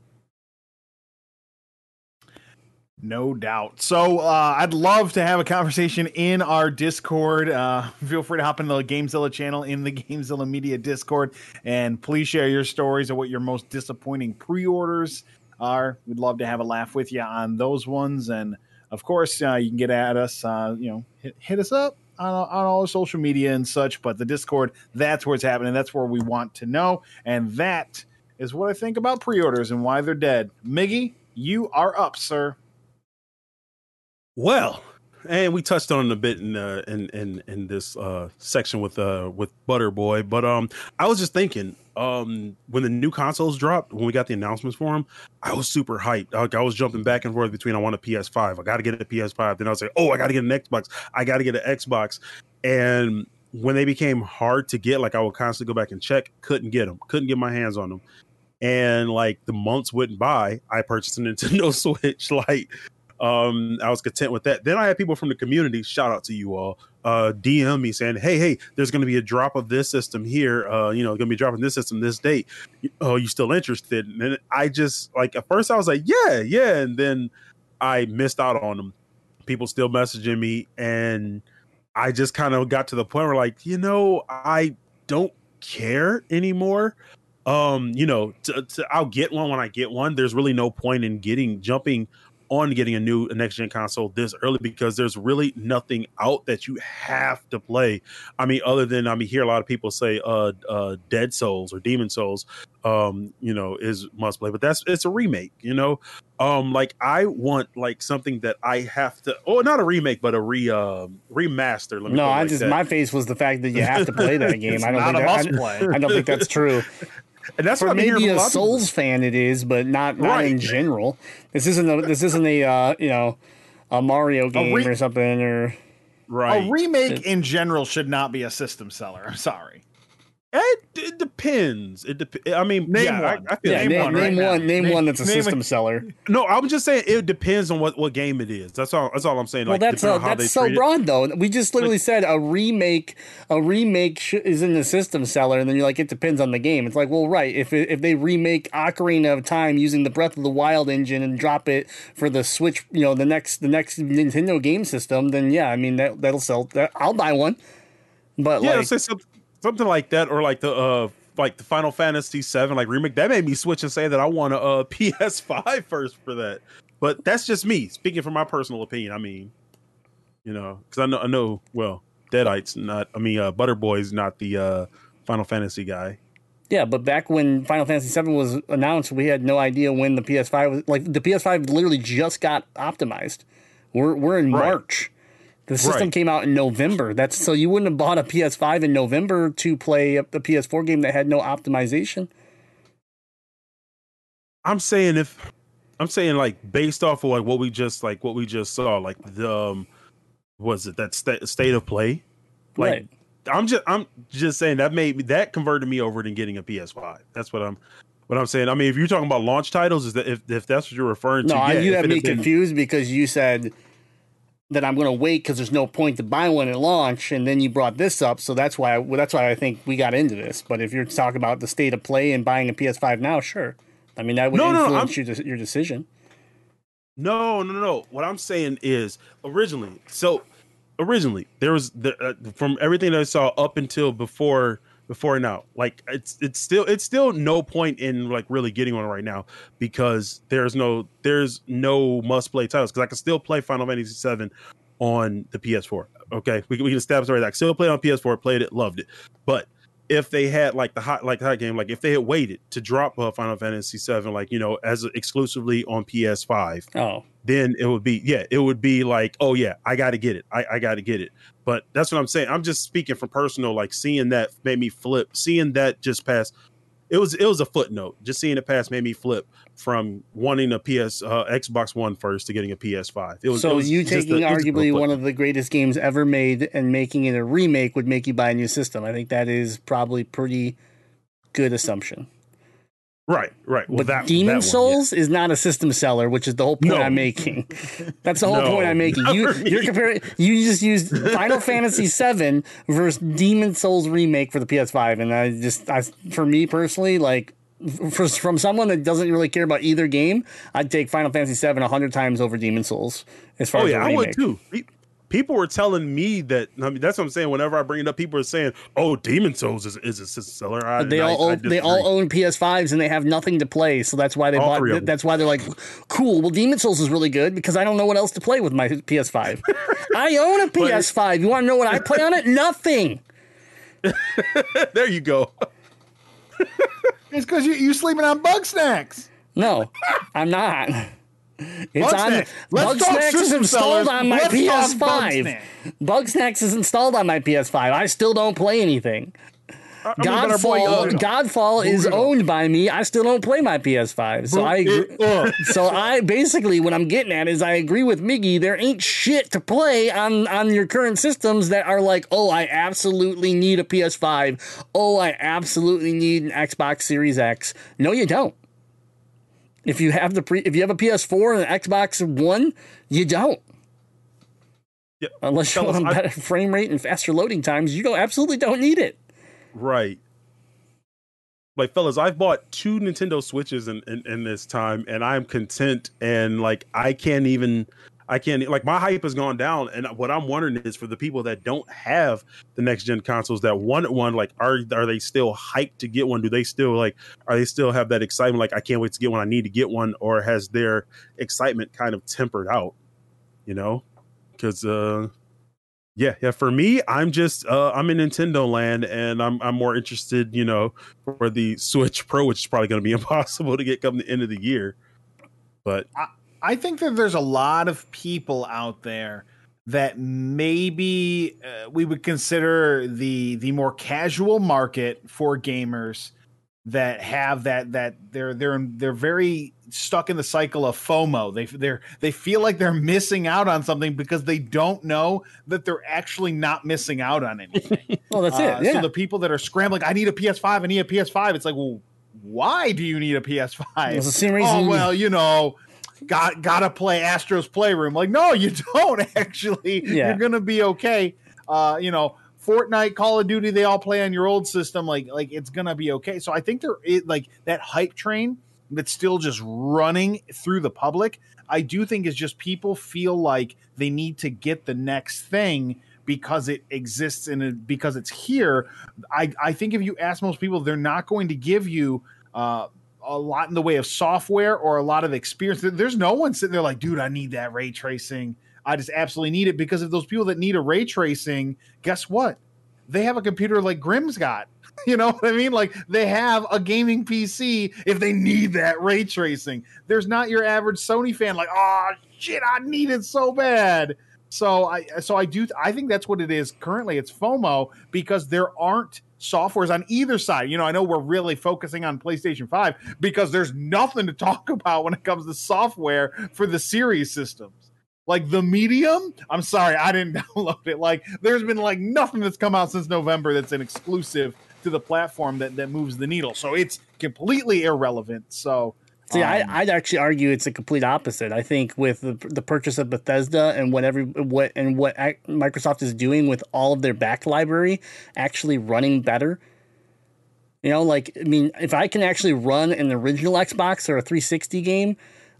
No doubt. So uh, I'd love to have a conversation in our Discord. Uh, feel free to hop into the Gamezilla channel in the Gamezilla Media Discord, and please share your stories of what your most disappointing pre-orders are. We'd love to have a laugh with you on those ones, and of course, uh, you can get at us. Uh, you know, hit, hit us up on, on all our social media and such. But the Discord, that's where it's happening. That's where we want to know, and that is what I think about pre-orders and why they're dead. Miggy, you are up, sir. Well, and we touched on it a bit in uh, in in in this uh, section with uh with Butterboy, but um, I was just thinking um when the new consoles dropped when we got the announcements for them, I was super hyped. Like I was jumping back and forth between I want a PS5, I got to get a PS5, then I was like, oh, I got to get an Xbox, I got to get an Xbox, and when they became hard to get, like I would constantly go back and check, couldn't get them, couldn't get my hands on them, and like the months went by, I purchased a Nintendo Switch, like um, I was content with that. Then I had people from the community, shout out to you all, uh, DM me saying, "Hey, hey, there's going to be a drop of this system here. Uh, you know, going to be dropping this system this date. Oh, you still interested?" And then I just like at first I was like, "Yeah, yeah," and then I missed out on them. People still messaging me, and I just kind of got to the point where like, you know, I don't care anymore. Um, you know, I'll get one when I get one. There's really no point in getting jumping on getting a new next gen console this early because there's really nothing out that you have to play. I mean, other than I mean, hear a lot of people say uh, uh, Dead Souls or Demon Souls, um, you know, is must play, but that's it's a remake. You know, um, like I want like something that I have to, oh, not a remake, but a re uh, remaster. Let me No, I like just that. my face was the fact that you have to play that game. I don't think a that, must play. I, I don't think that's true. and that's For what I'm hearing maybe a lot of. Souls fan, it is, but not not Right. in general. This isn't a this isn't a uh, you know a Mario game re- or something or right? A remake in general should not be a system seller. I'm sorry. It, it depends. It dep- I mean, Name yeah, one. I, I feel yeah, Name name, one name one name Name- one that's a name a- system seller. No, I'm just saying it depends on what, what game it is. That's all. That's all I'm saying. Well, Like, that's depending uh, that's so treat it. broad though. We just literally said a remake. A remake sh- is in the system seller, and then you're like, it depends on the game. It's like, well, right. If it, if they remake Ocarina of Time using the Breath of the Wild engine and drop it for the Switch, you know, the next the next Nintendo game system, then yeah, I mean that that'll sell. That, I'll buy one. But Yeah, like, say something, something like that, or like the uh, like the Final Fantasy VII like remake. That made me switch and say that I want a uh, PS5 first for that. But that's just me speaking from my personal opinion. I mean, you know, because I know I know well, Deadite's not. I mean, uh, Butterboy's not the uh, Final Fantasy guy. Yeah, but back when Final Fantasy VII was announced, we had no idea when the PS5 was like the PS5 literally just got optimized. We're we're in Right. March. The system Right. came out in November. That's so you wouldn't have bought a PS5 in November to play a, a PS4 game that had no optimization. I'm saying if I'm saying like based off of like what we just like what we just saw, like the um, was it that sta- state of play? Like right. I'm just I'm just saying that made me that converted me over to getting a PS5. That's what I'm what I'm saying. I mean, if you're talking about launch titles, is that if, if that's what you're referring to? No, yeah, you have me been- confused because you said that I'm going to wait because there's no point to buy one at launch, and then you brought this up, so that's why well, that's why I think we got into this. But if you're talking about the state of play and buying a PS5 now, sure. I mean that would No, no, no, influence your, your decision. No, no, no, no. What I'm saying is originally. So originally there was the uh, from everything that I saw up until before before now. Like it's it's still it's still no point in like really getting one right now because there's no there's no must play titles because I can still play Final Fantasy VII on the PS4. Okay, we can, we can establish already. I still play on PS4. Played it, loved it. But if they had like the hot like the hot game, like if they had waited to drop uh, Final Fantasy VII, like you know, as exclusively on PS5, Oh, then it would be yeah it would be like oh yeah i gotta get it i, I gotta get it but that's what i'm saying. I'm just speaking from personal like seeing that made me flip. Seeing that just pass it was it was a footnote. Just seeing it pass made me flip from wanting a ps uh, xbox one first to getting a ps5 it was so it was you taking a arguably one of the greatest games ever made and making it a remake would make you buy a new system. I think that is probably pretty good assumption. Right right well, but that, Demon that one, yeah. Souls is not a system seller, which is the whole point No. I'm making. That's the whole No, point I'm making. You not for me. you're comparing. You just used Final Fantasy VII versus Demon Souls remake for the PS5, and I just, I, for me personally, like. For, from someone that doesn't really care about either game, I'd take Final Fantasy VII a hundred times over Demon Souls. As far Oh as yeah, I would too. Pe- People were telling me that. I mean, that's what I'm saying. Whenever I bring it up, people are saying, "Oh, Demon Souls is, is a system seller." I, They all I own, they all own PS5s and they have nothing to play, so that's why they All bought. three. That's why they're like, cool. Well, Demon Souls is really good because I don't know what else to play with my PS5. I own a PS5. You want to know what I play on it? Nothing. there you go. It's because you you sleeping on Bugsnax. No, I'm not. It's Bug on. Snacks. Let's Bug talk Snacks is installed sellers. on my Let's PS5. Snack. Bug is installed on my PS5. I still don't play anything. I mean, but boy, Godfall, uh, Godfall is owned by me. I still don't play my PS5. So I agree. so I basically what I'm getting at is I agree with Miggy. There ain't shit to play on on your current systems that are like, oh, I absolutely need a PS5. Oh, I absolutely need an Xbox Series X. No, you don't. If you have the pre, if you have a PS4 and an Xbox One, you don't. Yeah, Unless you want I- better frame rate and faster loading times, you don't absolutely don't need it. Right. Like fellas, I've bought two Nintendo Switches in, in, in this time and I'm content and like I can't even I can't like my hype has gone down, and what I'm wondering is for the people that don't have the next gen consoles that want one, like are are they still hyped to get one? Do they still like are they still have that excitement? Like I can't wait to get one. I need to get one, or has their excitement kind of tempered out? You know, because uh, yeah, yeah. For me, I'm just uh, I'm in Nintendo land, and I'm I'm more interested, you know, for the Switch Pro, which is probably going to be impossible to get come the end of the year. But I think that there's a lot of people out there that maybe uh, we would consider the the more casual market for gamers that have that that they're they're they're very stuck in the cycle of FOMO. They they're they feel like they're missing out on something because they don't know that they're actually not missing out on anything. Well, that's Uh, it. Yeah. So the people that are scrambling, I need a PS5, I need a PS5. It's like, well, why do you need a PS5? It's the same reason. Oh well, you know, got gotta play Astro's Playroom. Like, no, you don't actually. Yeah. You're gonna be okay. Uh, you know, Fortnite, Call of Duty, they all play on your old system. Like, like it's gonna be okay. So I think there is like that hype train that's still just running through the public. I do think is just people feel like they need to get the next thing because it exists and because it's here. I, I think if you ask most people, they're not going to give you uh, a lot in the way of software or a lot of experience. There's no one sitting there like, dude, I need that ray tracing. I just absolutely need it because of those people that need a ray tracing. Guess what? They have a computer like Grim's got. You know what I mean? Like they have a gaming PC if they need that ray tracing. There's not your average Sony fan like, oh shit, I need it so bad. So I so I do I think that's what it is currently. It's FOMO because there aren't softwares on either side. You know, I know we're really focusing on PlayStation 5 because there's nothing to talk about when it comes to software for the series systems. Like the medium, I'm sorry, I didn't download it. Like there's been like nothing that's come out since November that's an exclusive to the platform that that moves the needle. So it's completely irrelevant. So See, um, I, I'd actually argue it's a complete opposite. I think with the, the purchase of Bethesda and whatever what and what Microsoft is doing with all of their back library actually running better. You know, like I mean, if I can actually run an original Xbox or a 360 game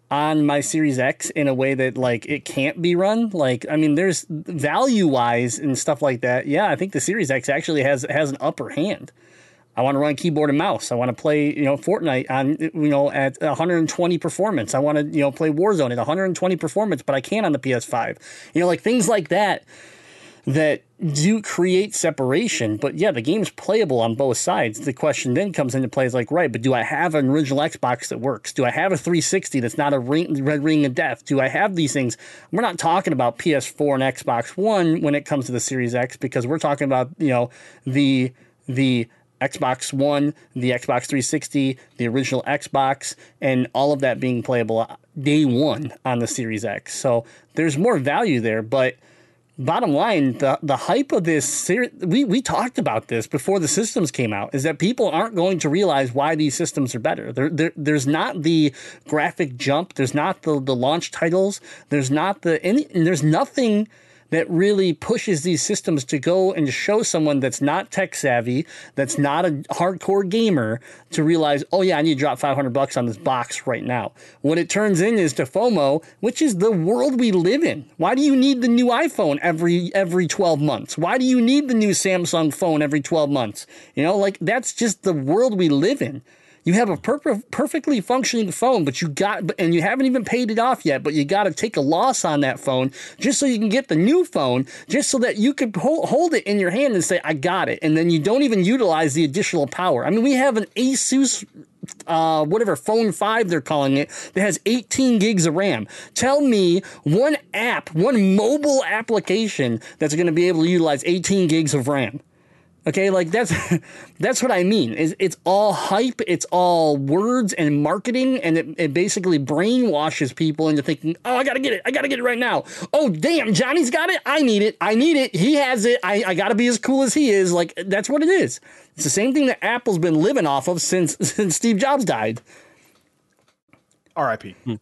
on my Series X in a way that like it can't be run, like I mean, there's value wise and stuff like that. Yeah, I think the Series X actually has has an upper hand. I want to run keyboard and mouse. I want to play, you know, Fortnite on, you know, at 120 performance. I want to, you know, play Warzone at 120 performance, but I can't on the PS5. You know, like things like that that do create separation. But yeah, the game's playable on both sides. The question then comes into play is like, right, but do I have an original Xbox that works? Do I have a 360 that's not a ring, red ring of death? Do I have these things? We're not talking about PS4 and Xbox One when it comes to the Series X because we're talking about, you know, the the Xbox One, the Xbox 360, the original Xbox, and all of that being playable day one on the Series X. So there's more value there, but bottom line, the the hype of this series, we we talked about this before the systems came out, is that people aren't going to realize why these systems are better. There, there there's not the graphic jump, there's not the the launch titles, there's not the any, there's nothing that really pushes these systems to go and show someone that's not tech savvy, that's not a hardcore gamer, to realize, oh yeah, I need to drop 500 bucks on this box right now. What it turns in is to FOMO, which is the world we live in. Why do you need the new iPhone every every 12 months? Why do you need the new Samsung phone every 12 months? You know, like that's just the world we live in. You have a per- perfectly functioning phone, but you got, and you haven't even paid it off yet, but you got to take a loss on that phone just so you can get the new phone, just so that you can hold, hold it in your hand and say, I got it. And then you don't even utilize the additional power. I mean, we have an Asus uh, whatever phone 5 they're calling it that has 18 gigs of RAM. Tell me one app, one mobile application that's going to be able to utilize 18 gigs of RAM. Okay, like that's that's what I mean. Is it's all hype, it's all words and marketing, and it, it basically brainwashes people into thinking, "Oh, I gotta get it, I gotta get it right now." Oh, damn, Johnny's got it. I need it. I need it. He has it. I, I gotta be as cool as he is. Like that's what it is. It's the same thing that Apple's been living off of since since Steve Jobs died. R.I.P. Hmm.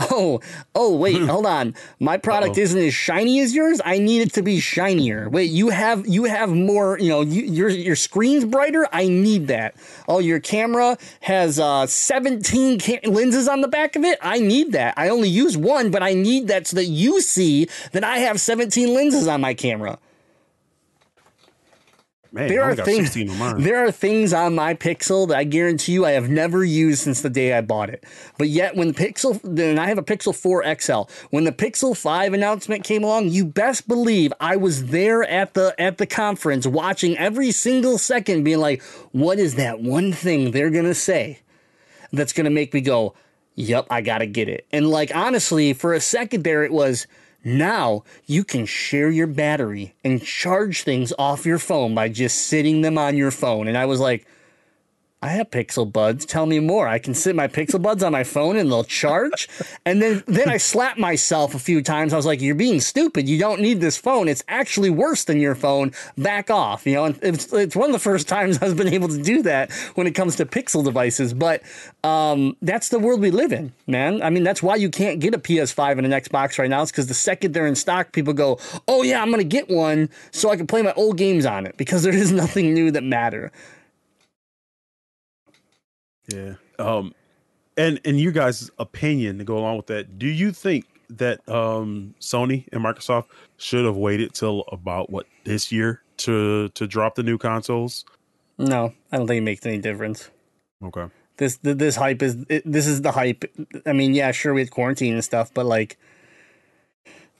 Oh, oh, wait, hold on. My product Uh-oh. isn't as shiny as yours. I need it to be shinier. Wait, you have you have more. You know, you, your your screen's brighter. I need that. Oh, your camera has uh 17 ca- lenses on the back of it. I need that. I only use one, but I need that so that you see that I have 17 lenses on my camera. Man, There are things. on. There are things on my Pixel that I guarantee you I have never used since the day I bought it. But yet, when the Pixel, then I have a Pixel 4 XL. When the Pixel 5 announcement came along, you best believe I was there at the at the conference, watching every single second, being like, "What is that one thing they're gonna say that's gonna make me go, yep, I gotta get it." And like honestly, for a second there, it was. Now you can share your battery and charge things off your phone by just sitting them on your phone. And I was like, I have Pixel Buds. Tell me more. I can sit my Pixel Buds on my phone and they'll charge. And then then I slapped myself a few times. I was like, "You're being stupid. You don't need this phone. It's actually worse than your phone. Back off." You know, and it's it's one of the first times I've been able to do that when it comes to Pixel devices. But um, that's the world we live in, man. I mean, that's why you can't get a PS5 and an Xbox right now. It's because the second they're in stock, people go, "Oh yeah, I'm gonna get one so I can play my old games on it," because there is nothing new that matter. Yeah. Um, and and you guys' opinion to go along with that, do you think that um Sony and Microsoft should have waited till about what this year to to drop the new consoles? No, I don't think it makes any difference. Okay. This this hype is this is the hype. I mean, yeah, sure we had quarantine and stuff, but like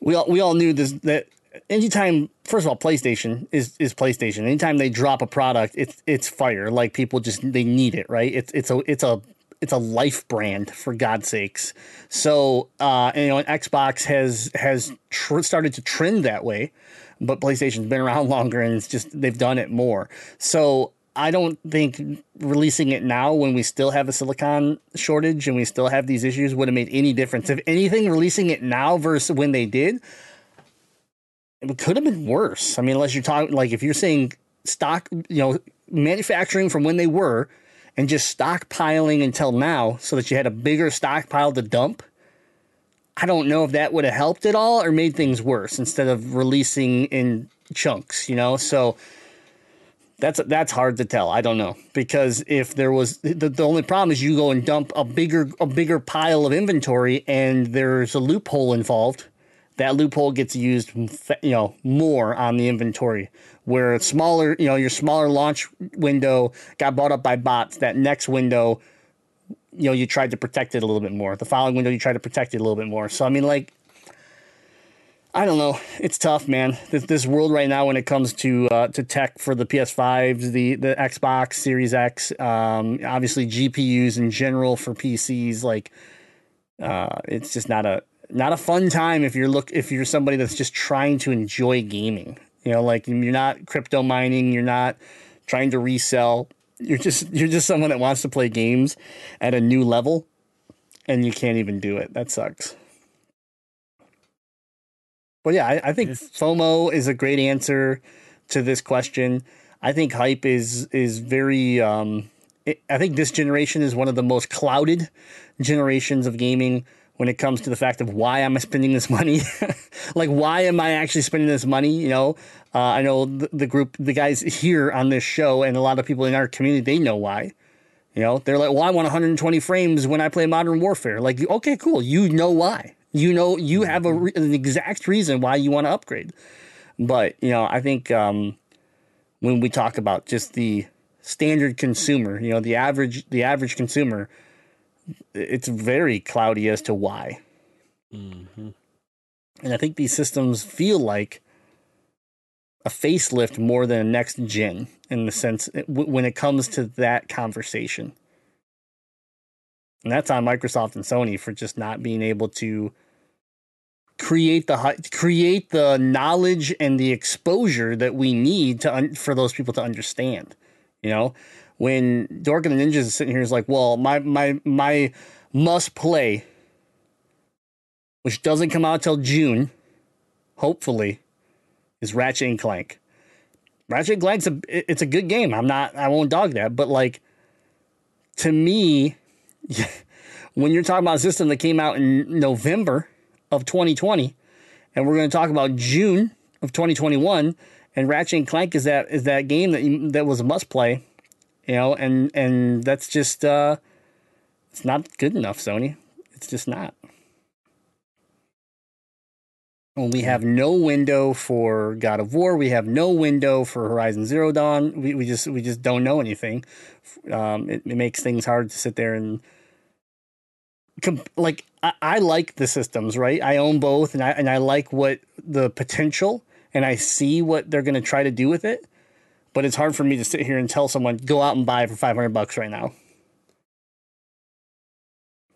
we all we all knew this that anytime first of all PlayStation is is PlayStation. Anytime they drop a product, it's it's fire. Like people just they need it, right? It's it's a it's a it's a life brand for God's sakes. So, uh, you know, Xbox has has tr- started to trend that way, but PlayStation's been around longer and it's just they've done it more. So, I don't think releasing it now when we still have a silicon shortage and we still have these issues would have made any difference. If anything, releasing it now versus when they did, it could have been worse. I mean, unless you're talking like if you're saying stock, you know, manufacturing from when they were and just stockpiling until now so that you had a bigger stockpile to dump. I don't know if that would have helped at all or made things worse instead of releasing in chunks, you know? So that's that's hard to tell. I don't know because if there was the, the only problem is you go and dump a bigger a bigger pile of inventory and there's a loophole involved. That loophole gets used, you know, more on the inventory. Where smaller, you know, your smaller launch window got bought up by bots. That next window, you know, you tried to protect it a little bit more. The following window, you tried to protect it a little bit more. So I mean, like, I don't know. It's tough, man. This, this world right now, when it comes to uh, to tech for the PS5s, the the Xbox Series X, um, obviously GPUs in general for PCs, like uh, it's just not a not a fun time if you're look if you're somebody that's just trying to enjoy gaming. You know, like you're not crypto mining, you're not trying to resell. You're just you're just someone that wants to play games at a new level, and you can't even do it. That sucks. But yeah, I, I think FOMO is a great answer to this question. I think hype is is very. Um, I think this generation is one of the most clouded generations of gaming when it comes to the fact of why am I spending this money? like, why am I actually spending this money? You know, uh, I know the, the group, the guys here on this show, and a lot of people in our community, they know why. You know, they're like, well, I want 120 frames when I play Modern Warfare. Like, okay, cool. You know why. You know, you have a re- an exact reason why you want to upgrade. But, you know, I think um, when we talk about just the standard consumer, you know, the average the average consumer, it's very cloudy as to why. Mm-hmm. And I think these systems feel like a facelift more than a next gen in the sense w- when it comes to that conversation. And that's on Microsoft and Sony for just not being able to create the create the knowledge and the exposure that we need to un- for those people to understand. You know, when Dork and the Ninjas is sitting here is like, well, my my my must play, which doesn't come out till June, hopefully, is Ratchet and Clank. Ratchet and Clank's a it's a good game. I'm not I won't dog that, but like to me, when you're talking about a system that came out in November of 2020, and we're going to talk about June of 2021, and Ratchet and Clank is that is that game that you, that was a must play, you know, and and that's just uh, it's not good enough, Sony. It's just not. When we have no window for God of War, we have no window for Horizon Zero Dawn. We, we just we just don't know anything. Um, it, it makes things hard to sit there and like I, I like the systems, right? I own both, and I and I like what the potential, and I see what they're going to try to do with it. But it's hard for me to sit here and tell someone go out and buy it for five hundred bucks right now.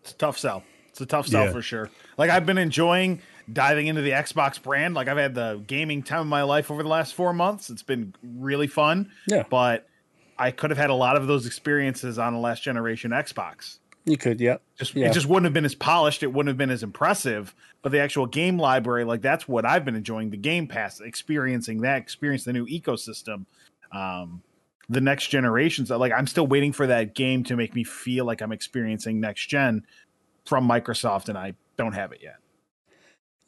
It's a tough sell. It's a tough sell Yeah. for sure. Like I've been enjoying diving into the Xbox brand. Like I've had the gaming time of my life over the last four months. It's been really fun. Yeah. But I could have had a lot of those experiences on a last generation Xbox. You could, yeah, Just Yeah. it just wouldn't have been as polished. It wouldn't have been as impressive. But the actual game library, like that's what I've been enjoying. The Game Pass, experiencing that, experience the new ecosystem. Um, the next generations, like I'm still waiting for that game to make me feel like I'm experiencing next gen from Microsoft, and I don't have it yet.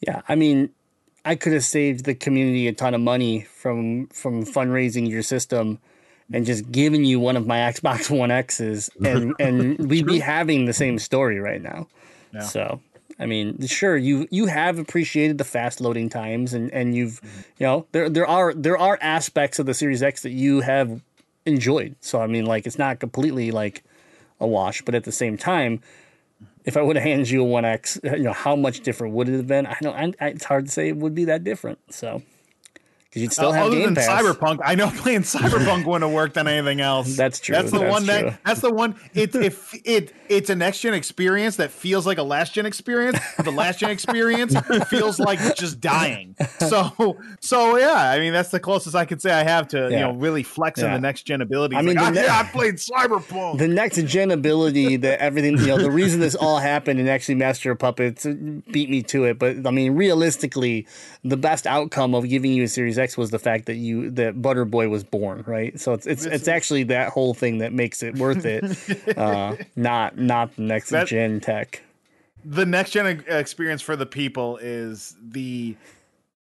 Yeah, I mean, I could have saved the community a ton of money from from fundraising your system and just giving you one of my Xbox One X's and and we'd be having the same story right now. Yeah. So, I mean, sure you you have appreciated the fast loading times and and you've you know, there there are there are aspects of the Series X that you have enjoyed. So, I mean, like it's not completely like a wash, but at the same time, if I would have handed you a One X, you know, how much different would it have been? I don't. I, it's hard to say it would be that different. So, because you'd still have other Game than Pass. Cyberpunk, I know playing Cyberpunk wouldn't have worked on anything else. That's true, That's the that's one true. that that's the one. It it it it's a next gen experience that feels like a last gen experience. The last gen experience feels like just dying. So so yeah, I mean that's the closest I could say I have to you know really flexing Yeah. the next gen abilities. I mean, like, the "Ah, yeah, I played Cyberpunk. the next gen ability that everything you know the reason this all happened and actually Master of Puppets beat me to it but I mean realistically the best outcome of giving you a Series X was the fact that you that Butterboy was born right so it's it's, it's actually that whole thing that makes it worth it uh, not not the next That- gen tech the next gen experience for the people is the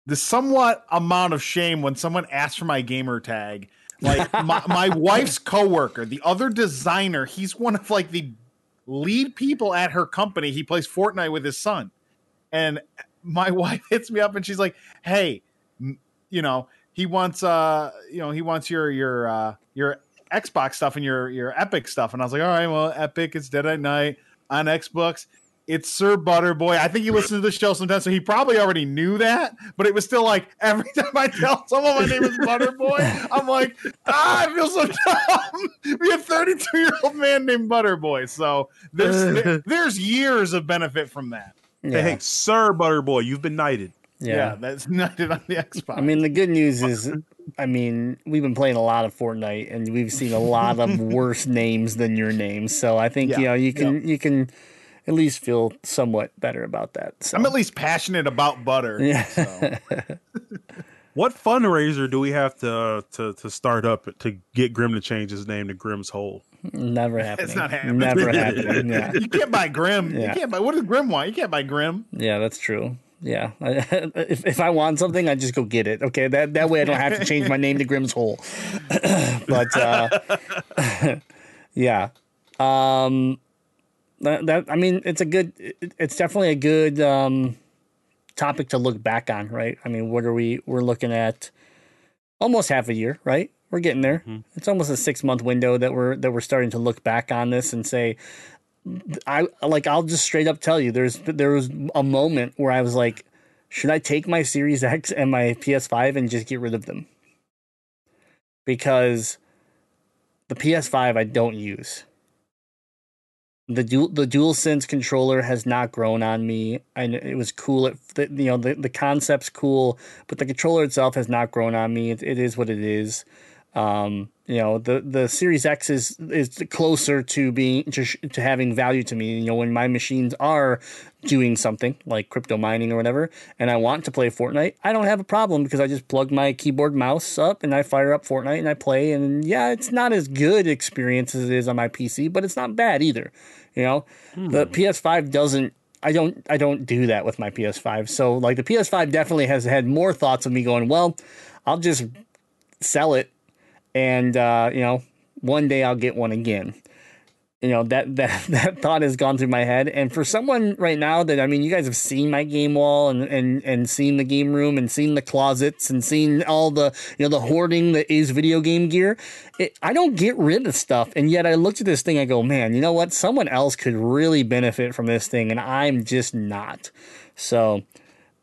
the somewhat amount of shame when someone asks for my gamer tag. Like my, my wife's coworker, the other designer, he's one of like the lead people at her company. He plays Fortnite with his son. And my wife hits me up and she's like, "Hey, you know, he wants uh, you know, he wants your your uh your Xbox stuff and your your Epic stuff." And I was like, "All right, well, Epic it's Dead at Night on Xbox." It's Sir Butterboy. I think he listens to the show sometimes, so he probably already knew that. But it was still like every time I tell someone my name is Butterboy, I'm like, ah, I feel so dumb. We a 32 year old man named Butterboy, so there's there- there's years of benefit from that. yeah Hey, Sir Butterboy, you've been knighted. Yeah, that's not it on the Xbox. I mean, the good news is, I mean, we've been playing a lot of Fortnite, and we've seen a lot of worse names than your name. So I think Yeah, you know you can you can at least feel somewhat better about that. So. I'm at least passionate about butter. Yeah. So. What fundraiser do we have to to to start up to get Grim to change his name to Grim's Hole? Never happening. It's not happening. Never happening. Yeah, You can't buy Grim. Yeah. You can't buy. What does Grim want? You can't buy Grim. yeah, that's true. Yeah, if if I want something, I just go get it. Okay, that that way I don't have to change my name to Grim's Hole. but uh, yeah, um, that, that I mean, it's a good. It, it's definitely a good um, topic to look back on, right? I mean, what are we? We're looking at almost half a year, right? We're getting there. It's almost a six month window that we're that we're starting to look back on this and say, I like I'll just straight up tell you there's there was a moment where I was like, should I take my Series X and my PS5 and just get rid of them? Because the PS5 I don't use. The dual the DualSense controller has not grown on me. I it was cool. It, the, you know the, the concept's cool, but the controller itself has not grown on me. It, it is what it is. Um, you know, the the Series X is is closer to being to, to having value to me. You know, when my machines are doing something like crypto mining or whatever, and I want to play Fortnite, I don't have a problem because I just plug my keyboard mouse up and I fire up Fortnite and I play. And yeah, it's not as good experience as it is on my PC, but it's not bad either. You know, the PS5 doesn't. I don't. I don't do that with my PS5. So like the PS5 definitely has had more thoughts of me going. Well, I'll just sell it, and uh, you know, one day I'll get one again. You know that that that thought has gone through my head. And for someone right now that i mean you guys have seen my game wall and and and seen the game room and seen the closets and seen all the you know the hoarding that is video game gear it, i don't get rid of stuff. And yet i looked at this thing i go man you know what? Someone else could really benefit from this thing and i'm just not. So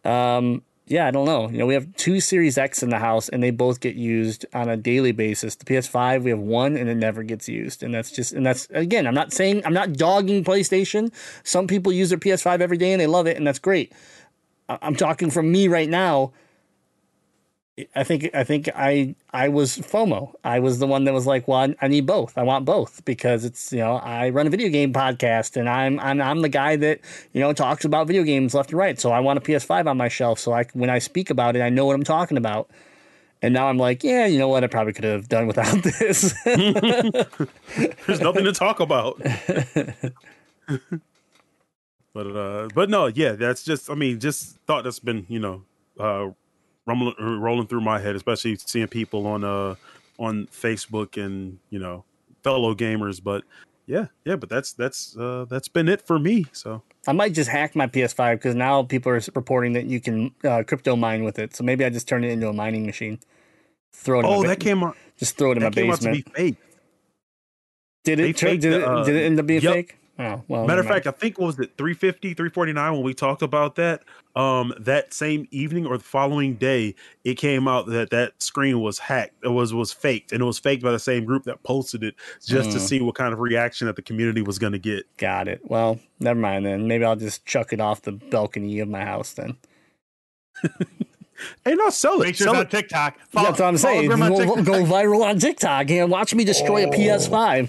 um yeah, I don't know. You know, we have two Series X in the house, and they both get used on a daily basis. The PS5, we have one, and it never gets used, and that's just, and that's again, I'm not saying I'm not dogging PlayStation. Some people use their PS5 every day and they love it, and that's great. I'm talking from me right now. I think I think I I was FOMO. I was the one that was like, well, I need both. I want both because it's you know I run a video game podcast and I'm I'm I'm the guy that you know talks about video games left and right. So I want a PS5 on my shelf so I when I speak about it, I know what I'm talking about. And now I'm like, yeah, you know what? I probably could have done without this. There's nothing to talk about. but uh, but no, yeah, that's just. I mean, just thought that's been you know, uh, rumbling, rolling through my head, especially seeing people on uh on Facebook and you know fellow gamers. But yeah, yeah, but that's that's uh that's been it for me. So I might just hack my PS5 because now people are reporting that you can uh, crypto mine with it. So maybe I just turn it into a mining machine. Throw it. In oh, my ba- that came out. just throw it in That my came out to basement. be fake. Did it? turn- faked Did the, it? uh, did it end up being yep. fake? Oh well. Matter of fact, I think what was it 350, 349 when we talked about that. Um, that same evening or the following day, it came out that that screen was hacked. It was was faked, and it was faked by the same group that posted it just to Hmm. see what kind of reaction that the community was going to get. Got it. Well, never mind then. Maybe I'll just chuck it off the balcony of my house then. And I'll sell it. Make sure sell it's on it. TikTok. Follow- That's what I'm saying. Go, go viral on TikTok and watch me destroy a Oh. PS5.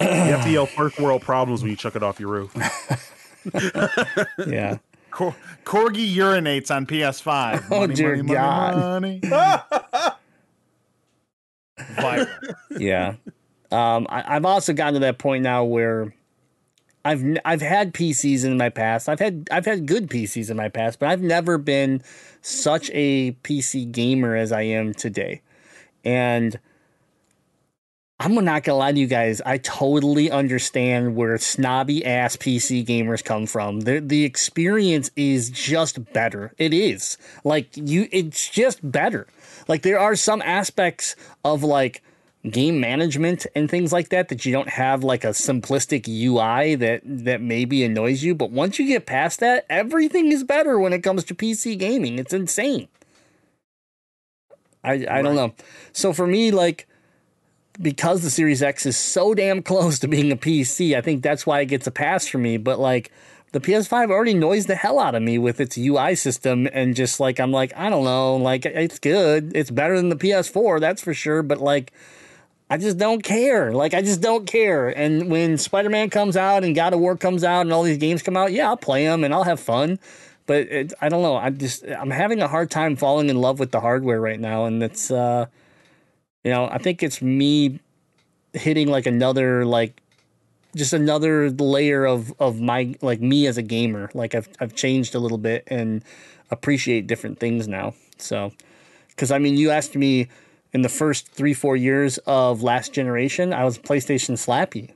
You have to yell first world problems when you chuck it off your roof. Yeah. Cor- Corgi urinates on PS5. Oh, Money, dear money, money, God. money. Viral. Yeah. Um, I, I've also gotten to that point now where I've I've had PCs in my past. I've had I've had good PCs in my past, but I've never been such a PC gamer as I am today. And I'm not gonna lie to you guys. I totally understand where snobby ass PC gamers come from. The the experience is just better. It is like you. It's just better. Like there are some aspects of like game management and things like that that you don't have like a simplistic UI that that maybe annoys you. But once you get past that, everything is better when it comes to PC gaming. It's insane. I I don't know. So for me, like because the Series X is so damn close to being a PC, I think that's why it gets a pass for me. But like the PS5 already noised the hell out of me with its UI system, and just like I'm like I don't know, like it's good, it's better than the PS4, that's for sure. But like I just don't care. Like I just don't care. And when Spider Man comes out and God of War comes out and all these games come out, yeah, I'll play them and I'll have fun. But it, I don't know. I just I'm having a hard time falling in love with the hardware right now, and it's uh, you know, I think it's me hitting like another like just another layer of of my like me as a gamer. Like I've I've changed a little bit and appreciate different things now. So, because I mean, you asked me in the first three four years of last generation, I was PlayStation slappy.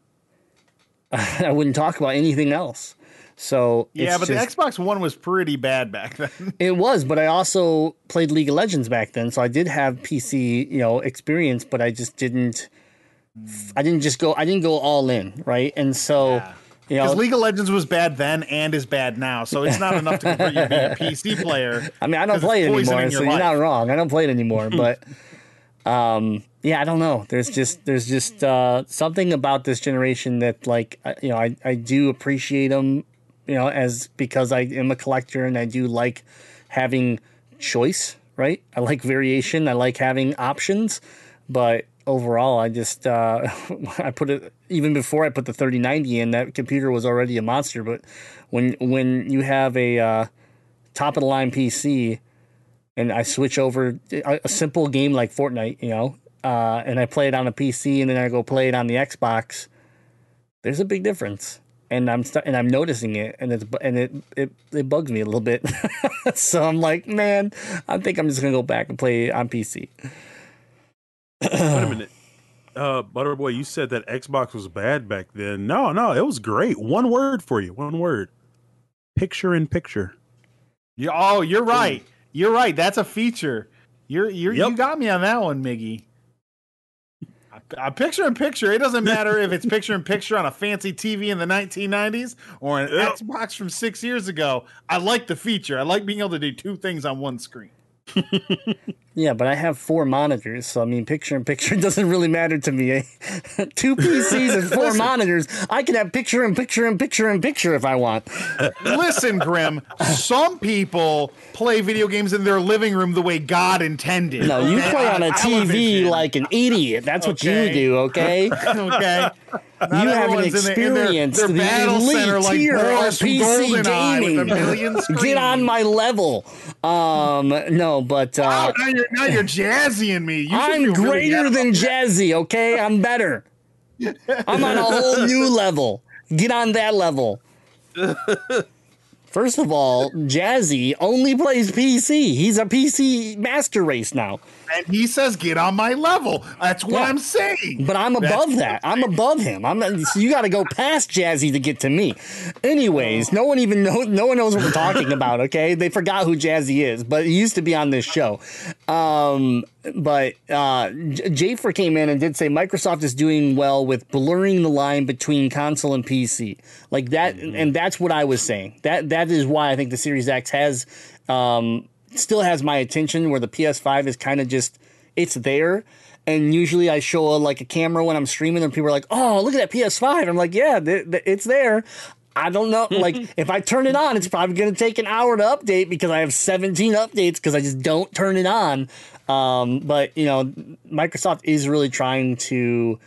I wouldn't talk about anything else. So Yeah, but just- the Xbox One was pretty bad back then. it was, but I also played League of Legends back then, so I did have PC, you know, experience, but I just didn't. I didn't just go. I didn't go all in, right? And so, Yeah. you know, Because League of Legends was bad then and is bad now, so it's not enough to convert you to be a PC player. I mean, I don't play it anymore, so you're not wrong. I don't play it anymore, but um, yeah, I don't know. There's just there's just uh, something about this generation that like I- you know I I do appreciate them, you know, as because I am a collector and I do like having choice, right? I like variation. I like having options, but overall, I just uh, I put it even before I put the 3090 in. That computer was already a monster, but when when you have a uh, top of the line PC and I switch over a, a simple game like Fortnite, you know, uh, and I play it on a PC and then I go play it on the Xbox, there's a big difference. And I'm st- and I'm noticing it, and it's bu- and it it, it bugs me a little bit. so I'm like, man, I think I'm just gonna go back and play on PC. Wait a minute. Uh, Butterboy, you said that Xbox was bad back then. No, no, it was great. One word for you. One word. Picture in picture. You, oh, you're right. You're right. That's a feature. You're you're you got me on that one, Miggy. A picture in picture. It doesn't matter if it's picture in picture on a fancy TV in the 1990s or an Yep. Xbox from six years ago. I like the feature. I like being able to do two things on one screen. Yeah, but I have four monitors, so I mean, picture in picture doesn't really matter to me. eh? Two PCs and four monitors. I can have picture in picture and picture in picture if I want. Listen, Grim. Some people play video games in their living room the way God intended. No, you play on a TV like an idiot. That's what you do, okay? okay. you have an everyone's in their- their- experience, their the battle center like Boris PC GoldenEye with a million gaming. Get on my level. Um, no, but Oh, uh, now you're now you're jazzying me. You I'm feel really greater than Jazzy, okay? I'm better. I'm on a whole new level. Get on that level. First of all, Jazzy only plays PC. He's a PC master race now. And he says, "Get on my level." That's what Yeah. I'm saying. But I'm above what that. I'm above him. I'm so you got to go past Jazzy to get to me. Anyways, no one even know no one knows what we're talking about. Okay, they forgot who Jazzy is, but he used to be on this show. Um, but uh, Jafer came in and did say Microsoft is doing well with blurring the line between console and PC, like that, and that's what I was saying. That that is why I think the Series X has um, still has my attention, where the PS5 is kind of just it's there. And usually I show a, like a camera when I'm streaming, and people are like, "Oh, look at that PS5." I'm like, "Yeah, th- th- it's there." I don't know. Like, if I turn it on, it's probably going to take an hour to update because I have 17 updates because I just don't turn it on. Um, but you know, Microsoft is really trying to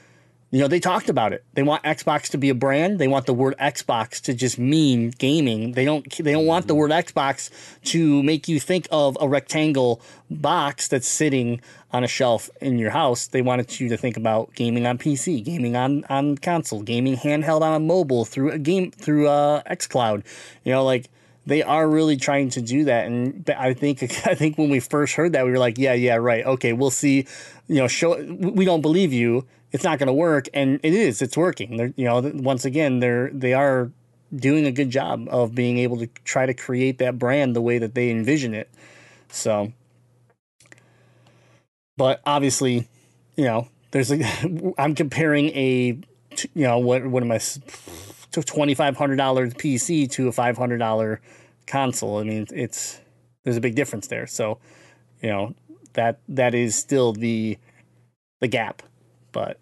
you know, they talked about it. They want Xbox to be a brand. They want the word Xbox to just mean gaming. They don't they don't want the word Xbox to make you think of a rectangle box that's sitting on a shelf in your house. They wanted you to think about gaming on PC, gaming on on console, gaming handheld on a mobile through a game through uh XCloud. You know, like they are really trying to do that. And i think i think when we first heard that we were like yeah yeah right. Okay we'll see you know show we don't believe you. It's not going to work. And it is it's working. They're you know once again they're they are doing a good job of being able to try to create that brand the way that they envision it. So but obviously you know there's a i'm comparing a, you know what what am i to twenty five hundred dollar PC to a five hundred dollar console. I mean, it's there's a big difference there. So, you know that that is still the the gap. But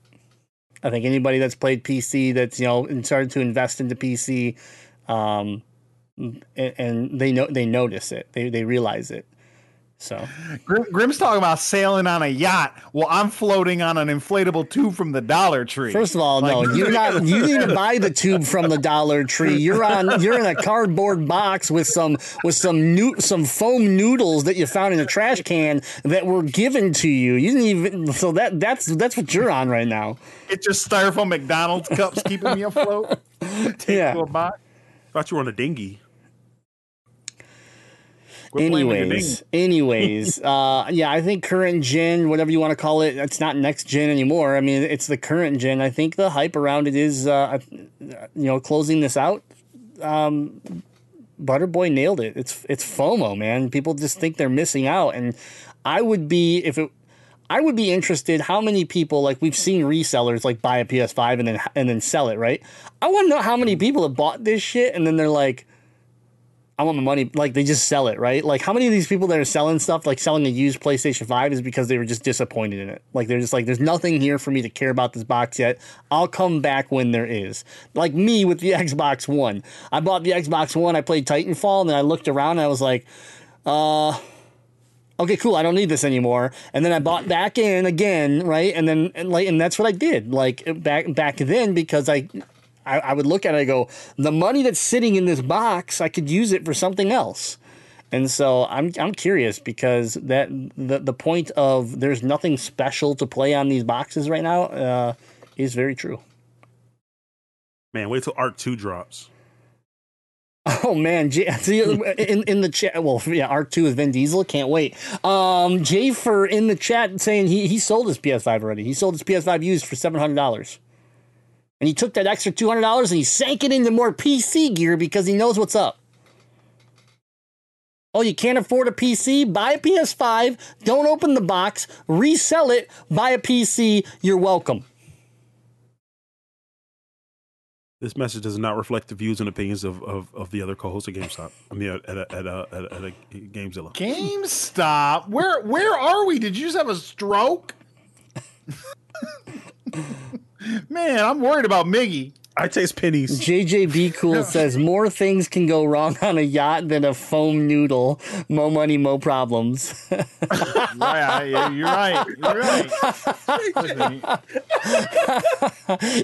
I think anybody that's played PC, that's you know and started to invest into PC, um, and, and they know they notice it. They they realize it. So Grim, Grim's talking about sailing on a yacht. Well, I'm floating on an inflatable tube from the Dollar Tree. First of all, no, you're not. You didn't buy the tube from the Dollar Tree. You're on. You're in a cardboard box with some with some new some foam noodles that you found in a trash can that were given to you. You didn't even. So that that's that's what you're on right now. it's just styrofoam McDonald's cups keeping me afloat. Take Yeah. to a box. Thought you were on a dinghy. Quit playing with your Anyways, anyways, uh, yeah, I think current gen, whatever you want to call it, it's not next gen anymore. I mean, it's the current gen. I think the hype around it is, uh, you know, closing this out. Um, Butterboy nailed it. It's it's FOMO, man. People just think they're missing out, and I would be if it. I would be interested how many people like we've seen resellers like buy a PS5 and then and then sell it, right? I want to know how many people have bought this shit and then they're like, I want my money. Like they just sell it, right? Like how many of these people that are selling stuff, like selling a used PlayStation Five, is because they were just disappointed in it. Like they're just like, there's nothing here for me to care about this box yet. I'll come back when there is. Like me with the Xbox One. I bought the Xbox One. I played Titanfall, and then I looked around and I was like, uh. Okay, cool. I don't need this anymore. And then I bought back in again, right? And then and like, and that's what I did. Like back back then, because I I, I would look at it and go, the money that's sitting in this box, I could use it for something else. And so I'm I'm curious because that the the point of there's nothing special to play on these boxes right now uh, is very true. Man, wait till Ark Two drops. Oh man, J- in in the chat. Well, yeah, Ark Two with Vin Diesel. Can't wait. Um, Jafer in the chat saying he he sold his PS5 already. He sold his PS5 used for seven hundred dollars, and he took that extra two hundred dollars and he sank it into more PC gear because he knows what's up. Oh, you can't afford a PC? Buy a PS5. Don't open the box. Resell it. Buy a PC. You're welcome. This message does not reflect the views and opinions of, of, of the other co-hosts at GameStop. I mean, at a, at a, at a, at a GameZilla. GameStop. Where where are we? Did you just have a stroke? Man, I'm worried about Miggy. I taste pennies. JJB Cool says more things can go wrong on a yacht than a foam noodle. Mo money, mo problems. Right, I- you're right. You're right.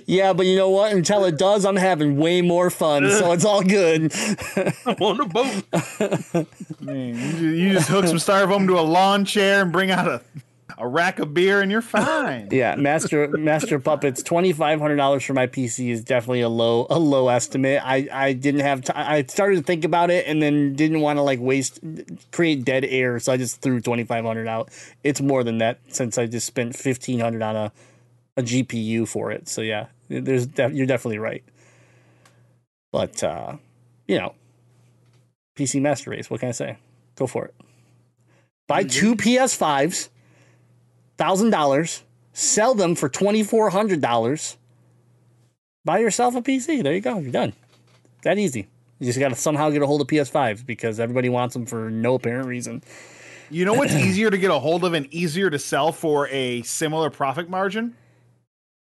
yeah, but you know what? Until it does, I'm having way more fun, so it's all good. I'm on the boat. Man, you, ju- you just hook some styrofoam to a lawn chair and bring out a, a rack of beer, and you're fine. Yeah, Master Master Puppets, twenty five hundred dollars for my PC is definitely a low a low estimate. I I didn't have t- I started to think about it and then didn't want to like waste create dead air, so I just threw twenty five hundred out. It's more than that since I just spent fifteen hundred on a a GPU for it. So yeah, there's def- you're definitely right. But uh, you know, PC Master Race. What can I say? Go for it. Buy two PS5s, thousand dollars. Sell them for twenty four hundred dollars. Buy yourself a PC. There you go. You're done. That easy. You just got to somehow get a hold of PS5s because everybody wants them for no apparent reason. You know what's easier to get a hold of and easier to sell for a similar profit margin?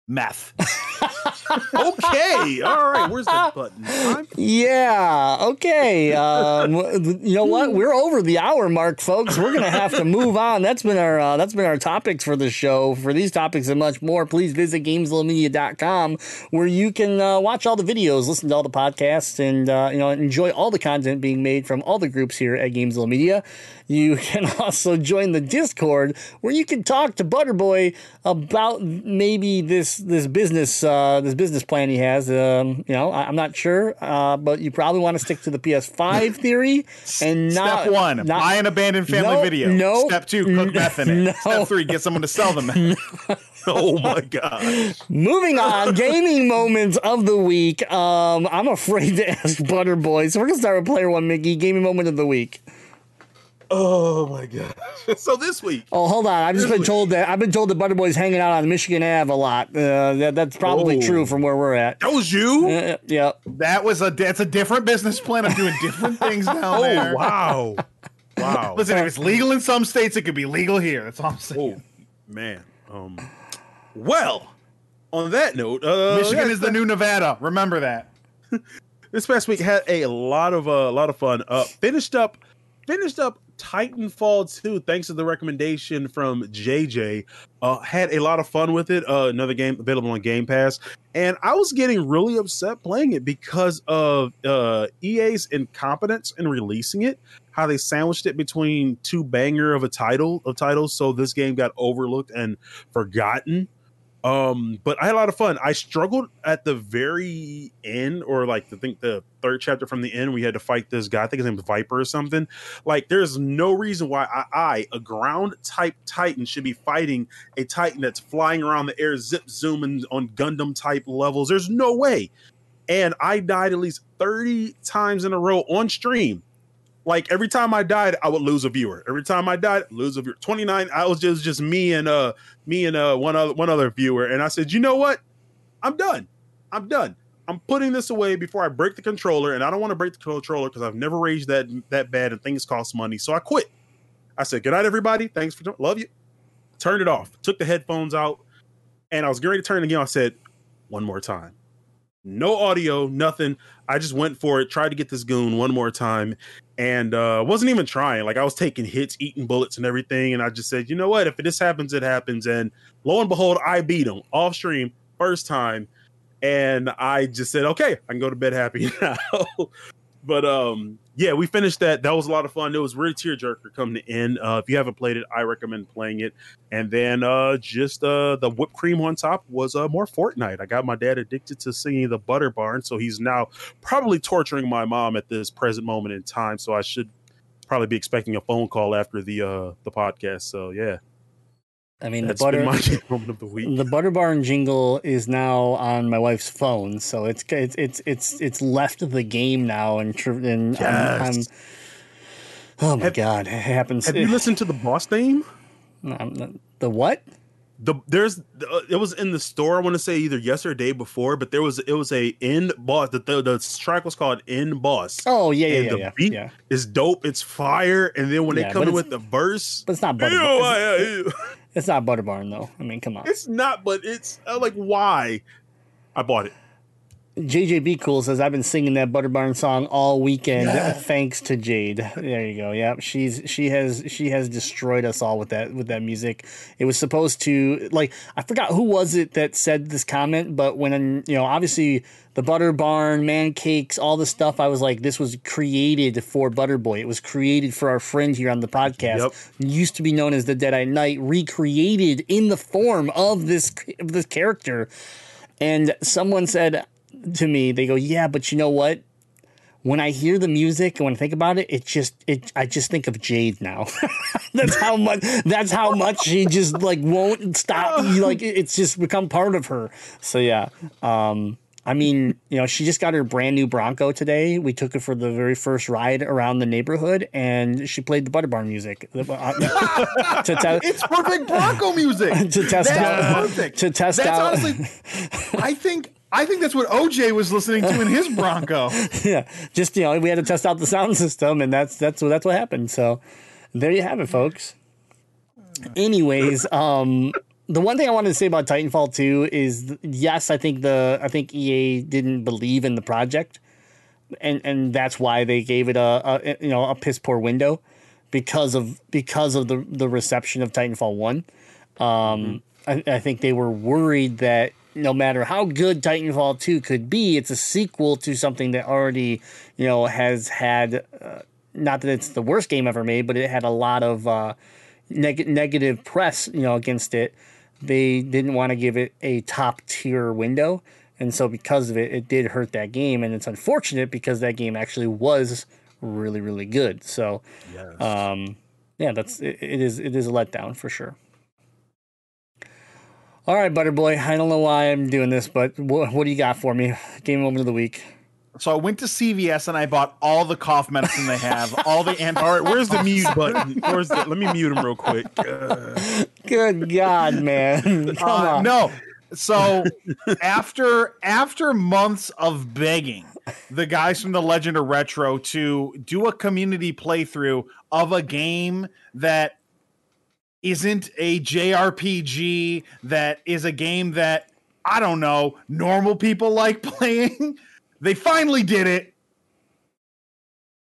Meth. okay, all right. Where's the button? I'm- Yeah. Okay. Um, you know what? We're over the hour mark, folks. We're gonna have to move on. That's been our uh, that's been our topics for the show. For these topics and much more, please visit GamezillaMedia.com where you can uh, watch all the videos, listen to all the podcasts, and uh, you know enjoy all the content being made from all the groups here at Gamezilla Media. You can also join the Discord where you can talk to Butterboy about maybe this this business uh, this business plan he has. Um, you know, I, I'm not sure, uh, but you probably want to stick to the PS5 theory and not Step one, not- buy an abandoned family No, video. no, Step two, cook meth in it. no. Step three, get someone to sell the meth. oh my god. Moving on, gaming moments of the week. Um, I'm afraid to ask Butterboy, so we're gonna start with player one, Mickey. Gaming moment of the week. Oh my god. So this week, Oh, hold on. I've just been told that I've been told that Butterboy's hanging out on Michigan Ave a lot. Uh, that, that's probably Oh. true from where we're at. that was you. Uh, yeah. That was a that's a different business plan. I'm doing different things down Oh there. wow, wow. Listen, if it's legal in some states, it could be legal here. That's all I'm saying. Oh man. Um. Well, on that note, uh, Michigan yeah, is the new Nevada. Remember that. this past week had a lot of uh, a lot of fun. Uh, finished up, finished up Titanfall 2 thanks to the recommendation from JJ. Uh, had a lot of fun with it. Uh, another game available on Game Pass, and I was getting really upset playing it because of uh, EA's incompetence in releasing it. How they sandwiched it between two banger of a title of titles, so this game got overlooked and forgotten um but i had a lot of fun. I struggled at the very end or like i think the third chapter from the end we had to fight this guy i think his name was viper or something. Like there's no reason why i, I a ground type titan should be fighting a titan that's flying around the air zip zooming on gundam type levels. There's no way. And i died at least 30 times in a row on stream like every time I died, I would lose a viewer. Every time I died, lose a viewer. Twenty nine. I was just just me and uh me and uh one other one other viewer, and I said, you know what? I'm done. I'm done. I'm putting this away before I break the controller, and I don't want to break the controller because I've never raged that that bad, and things cost money. So I quit. I said, good night, everybody. Thanks for love you. Turned it off. Took the headphones out, and I was getting to turn it again. I said, one more time. No audio, nothing. I just went for it. Tried to get this goon one more time, and uh wasn't even trying. Like i was taking hits eating bullets and everything and i just said you know what? If this happens it happens. And lo and behold i beat him off stream first time and i just said okay i can go to bed happy now. But um yeah, we finished that. That was a lot of fun. It was really tearjerker coming in. Uh, if you haven't played it, I recommend playing it. And then uh, just uh, the whipped cream on top was uh, more Fortnite. I got my dad addicted to singing the Butter Barn, so he's now probably torturing my mom at this present moment in time. So I should probably be expecting a phone call after the uh, the podcast. So yeah, I mean, that's the butter moment of the week. the butter barn jingle is now on my wife's phone, so it's it's it's it's it's left the game now, and and I'm, I'm Yes. oh my Have- god, it happens. Have you listened to the boss theme? Um, the what? the there's uh, it was in the store i want to say either yesterday or day before but there was it was a end boss the, the, the track was called end boss Oh yeah, yeah, and yeah, the yeah, beat yeah. is dope it's fire and then when Yeah, they come in with the verse But it's not butter. Ew, Barn. It's not butter barn though. I mean, come on. it's not but it's uh, like why i bought it JJB Cool says I've been singing that Butter Barn song all weekend thanks to Jade. There you go. Yep, she's she has she has destroyed us all with that with that music. It was supposed to like I forgot who was it that said this comment, but when um, you know obviously the Butter Barn, man cakes, all the stuff, I was like, this was created for Butterboy. It was created for our friend here on the podcast. Yep. Used to be known as the Deadeye Knight, recreated in the form of this of this character. And someone said to me, they go, "Yeah, but you know what? When I hear the music and when I think about it, it just it I just think of Jade now. that's how much that's how much she just like won't stop. Like it's just become part of her. So yeah. Um I mean, you know, she just got her brand new Bronco today. We took it for the very first ride around the neighborhood, and she played the Butter Barn music to tell, It's perfect Bronco music. to test That's out perfect. to test That's out. honestly, I think I think that's what OJ was listening to in his Bronco. yeah, just you know, we had to test out the sound system, and that's that's what that's what happened. So there you have it, folks. Anyways, um, the one thing I wanted to say about Titanfall 2 is yes, I think the I think EA didn't believe in the project, and and that's why they gave it a, a you know a piss poor window because of because of the the reception of Titanfall 1. Um, I, I think they were worried that no matter how good Titanfall 2 could be, it's a sequel to something that already, you know, has had, uh, not that it's the worst game ever made, but it had a lot of uh, neg- negative press, you know, against it. They didn't want to give it a top tier window. And so because of it, it did hurt that game. And it's unfortunate because that game actually was really, really good. So, um, yeah, that's it, it is it is a letdown for sure. All right, Butterboy. I don't know why I'm doing this, but what, what do you got for me? Game moment of the week. So I went to CVS and I bought all the cough medicine they have, all the anti. all right where's the mute button where's the let me mute him real quick Uh, Good God, man! Come Uh, on. no. So after after months of begging the guys from the Legend of Retro to do a community playthrough of a game that isn't a JRPG, that is a game that I don't know, normal people like playing, they finally did it.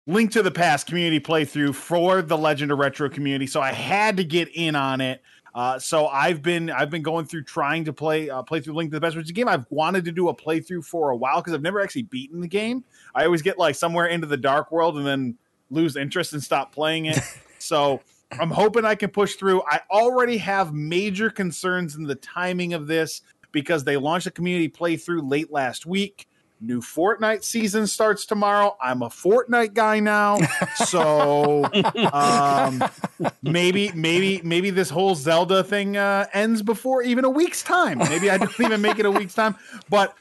Link to the Past community playthrough for the Legend of Retro community, so I had to get in on it. Uh, so I've been I've been going through trying to play uh, play through Link to the Past, which is a game I've wanted to do a playthrough for a while because I've never actually beaten the game. I always get like somewhere into the dark world and then lose interest and stop playing it. so I'm hoping I can push through. I already have major concerns in the timing of this because they launched a community playthrough late last week. New Fortnite season starts tomorrow. I'm a Fortnite guy now, so um, maybe, maybe, maybe this whole Zelda thing uh, ends before even a week's time. Maybe I don't even make it a week's time. But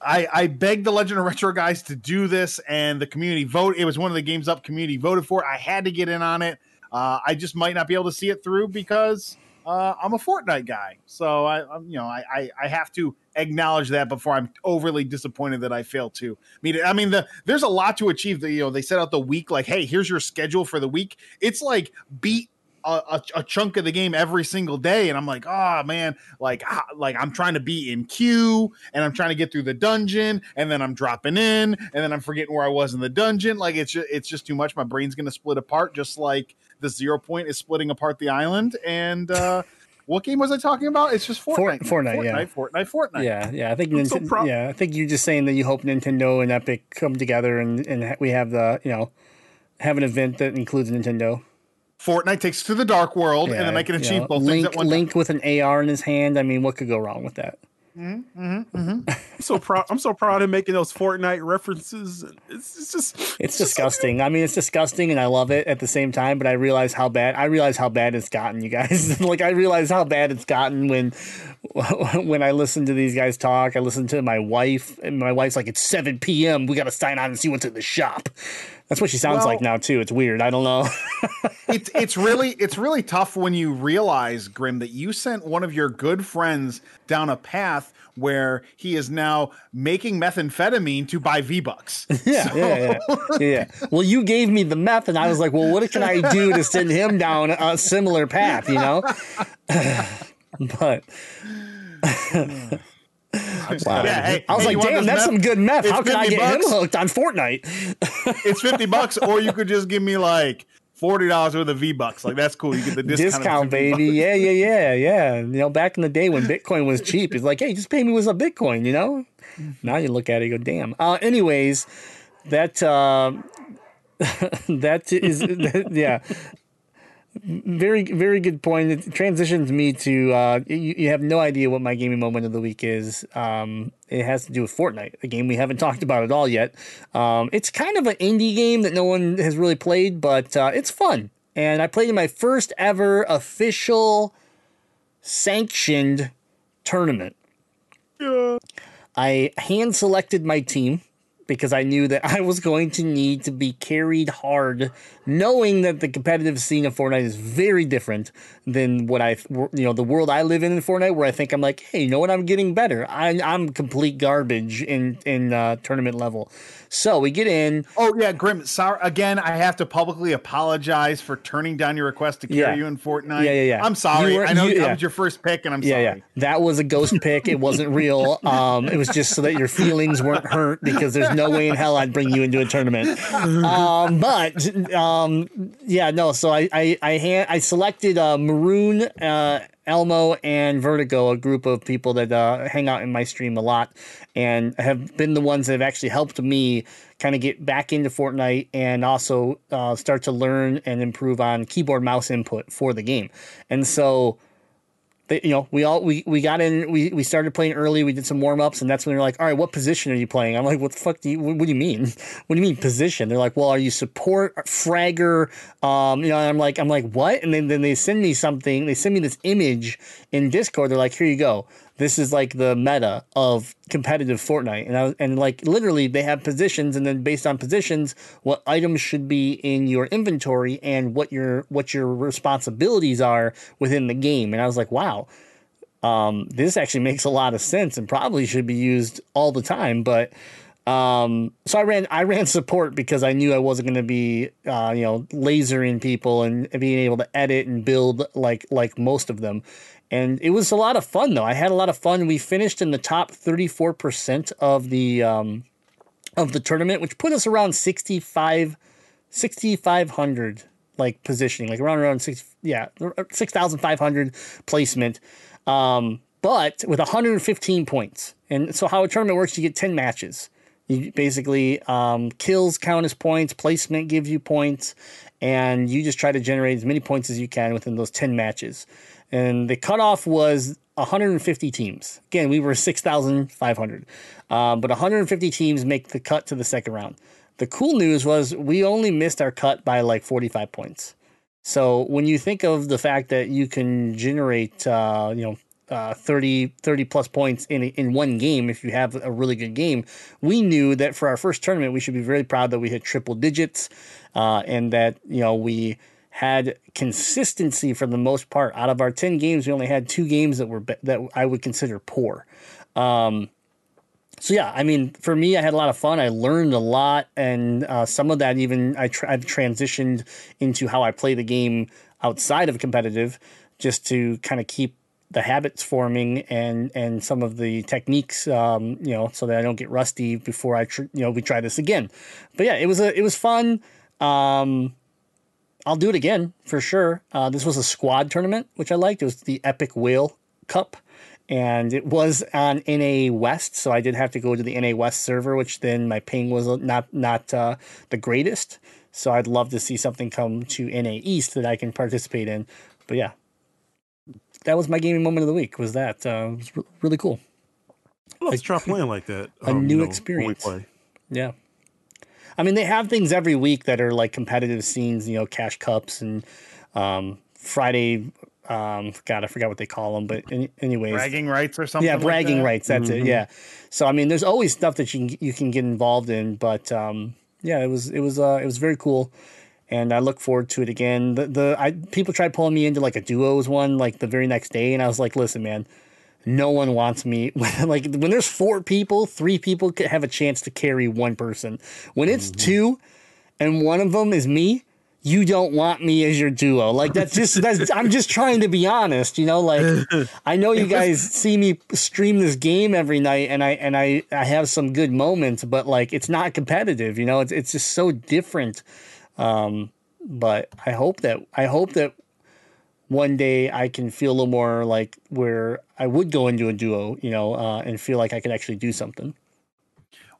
I, I begged the Legend of Retro guys to do this, and the community vote. It was one of the games up community voted for. I had to get in on it. Uh, I just might not be able to see it through because uh, I'm a Fortnite guy. So I, I'm, you know, I, I, I have to acknowledge that before I'm overly disappointed that I failed to meet it. I mean, the there's a lot to achieve. The, you know, they set out the week like, hey, here's your schedule for the week. It's like beat a, a, a chunk of the game every single day, and I'm like, oh man, like ah, like I'm trying to be in queue, and I'm trying to get through the dungeon, and then I'm dropping in, and then I'm forgetting where I was in the dungeon. Like it's just, it's just too much. My brain's gonna split apart, just like the zero point is splitting apart the island, and uh, What game was I talking about? It's just Fortnite. Fortnite, yeah. Fortnite, Fortnite, Fortnite. Yeah, yeah. I think I'm so Nintendo. proud- yeah, I think you're just saying that you hope Nintendo and Epic come together and and we have the you know have an event that includes Nintendo. Fortnite takes to the dark world, Yeah, and then I can you achieve know, both Link, things at one Link with an AR in his hand. I mean, what could go wrong with that? Mm-hmm. Mm-hmm. I'm so proud. I'm so proud of making those Fortnite references. It's, it's just It's just so disgusting. I mean, it's disgusting, and I love it at the same time. But I realize how bad. I realize how bad it's gotten, you guys. like I realize how bad it's gotten when, when I listen to these guys talk. I listen to my wife, and my wife's like, "It's seven p.m. We got to sign on and see what's in the shop." That's what she sounds Well- like now too. It's weird. I don't know. it's it's really it's really tough when you realize Grim that you sent one of your good friends down a path where he is now making methamphetamine to buy V bucks. yeah, yeah, yeah, yeah, yeah. Well, you gave me the meth, and I was like, "Well, what can I do to send him down a similar path?" You know. but wow. Yeah, hey, I was hey, like, "Damn, that's meth? some good meth. It's How can I 50 get him hooked on Fortnite?" it's fifty bucks, or you could just give me like forty dollars worth of V bucks. Like that's cool. You get the discount, Discount, 50 baby. bucks. Yeah, yeah, yeah, yeah. You know, back in the day when Bitcoin was cheap, it's like, "Hey, just pay me with a Bitcoin." You know. Now you look at it, and go, "Damn." Uh, anyways, that uh, that is yeah. Very very good point. It transitions me to uh you, you have no idea what my gaming moment of the week is. Um it has to do with fortnite a game we haven't talked about at all yet. Um it's kind of an indie game that no one has really played but uh it's fun. And i played in my first ever official sanctioned tournament. I hand selected my team because I knew that I was going to need to be carried hard, knowing that the competitive scene of Fortnite is very different than what I, you know, the world I live in in Fortnite, where I think I'm like, hey, you know what, I'm getting better. I, I'm complete garbage in in uh, tournament level. So we get in. Oh yeah, Grim. Sorry again. I have to publicly apologize for turning down your request to carry Yeah. you in Fortnite. Yeah, yeah, yeah. I'm sorry. Were- I know you- that yeah. was your first pick, and I'm Yeah, sorry. yeah. That was a ghost pick. It wasn't real. Um, it was just so that your feelings weren't hurt because there's no way in hell I'd bring you into a tournament. Um, but um, yeah, no. So I I I, I selected uh, Maroon, uh, Elmo, and Vertigo, a group of people that uh, hang out in my stream a lot, and have been the ones that have actually helped me kind of get back into Fortnite and also uh, start to learn and improve on keyboard mouse input for the game. And so they, you know, we all we, we got in, we, we started playing early. We did some warm ups, and that's when they're like, "All right, what position are you playing?" I'm like, "What the fuck do you? What, what do you mean? What do you mean position?" They're like, "Well, are you support, fragger?" Um, you know, I'm like, I'm like, what? And then then they send me something. They send me this image in Discord. They're like, "Here you go. This is like the meta of competitive Fortnite." And I and like literally, they have positions, and then based on positions, what items should be in your inventory and what your what your responsibilities are within the game. And I was like, wow um, this actually makes a lot of sense and probably should be used all the time. But um, so I ran I ran support because I knew I wasn't going to be uh, you know lasering people and being able to edit and build like like most of them. And it was a lot of fun though. I had a lot of fun. We finished in the top thirty four percent of the um, of the tournament, which put us around 65 6500 like positioning like around around six yeah 6500 placement um but with 115 points and so how a tournament works you get 10 matches you basically um, kills count as points placement gives you points and you just try to generate as many points as you can within those 10 matches and the cutoff was 150 teams. Again we were 6500 um, but 150 teams make the cut to the second round. The cool news was we only missed our cut by like 45 points. So when you think of the fact that you can generate, uh, you know, uh, 30, 30 plus points in in one game if you have a really good game, we knew that for our first tournament we should be very proud that we hit triple digits, uh, and that you know we had consistency for the most part. Out of our ten games, we only had two games that were that I would consider poor. Um, so yeah, I mean, for me, I had a lot of fun. I learned a lot, and uh, some of that even I tr- I've transitioned into how I play the game outside of competitive, just to kind of keep the habits forming and and some of the techniques, um, you know, so that I don't get rusty before I tr- you know we try this again. But yeah, it was a it was fun. Um, I'll do it again for sure. Uh, this was a squad tournament, which I liked. It was the Epic Whale Cup, and it was on NA West, so I did have to go to the NA West server, which then my ping was not not uh, the greatest. So I'd love to see something come to NA East that I can participate in. But yeah, that was my gaming moment of the week. Was that uh, was re- really cool? Let's try playing like that. A um, new you know, experience. Yeah. I mean, they have things every week that are like competitive scenes, you know, cash cups and um, Friday. Um, God, I forgot what they call them, but any, anyways, Bragging rights or something. yeah, like bragging that? rights. That's it. Yeah. So I mean, there's always stuff that you can, you can get involved in, but um, yeah, it was it was uh, it was very cool, and I look forward to it again. The the I people tried pulling me into like a duos one like the very next day, and I was like, listen, man, no one wants me. like when there's four people, three people could have a chance to carry one person. When it's two, and one of them is me. You don't want me as your duo. Like that's just that's I'm just trying to be honest, you know, like I know you guys see me stream this game every night and I and I I have some good moments, but like it's not competitive, you know. It's it's just so different. Um but I hope that I hope that one day I can feel a little more like where I would go into a duo, you know, uh, and feel like I could actually do something.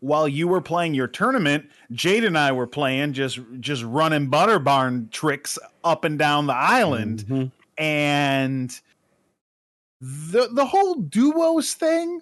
While you were playing your tournament, Jade and I were playing just just running butter barn tricks up and down the island, and the the whole duos thing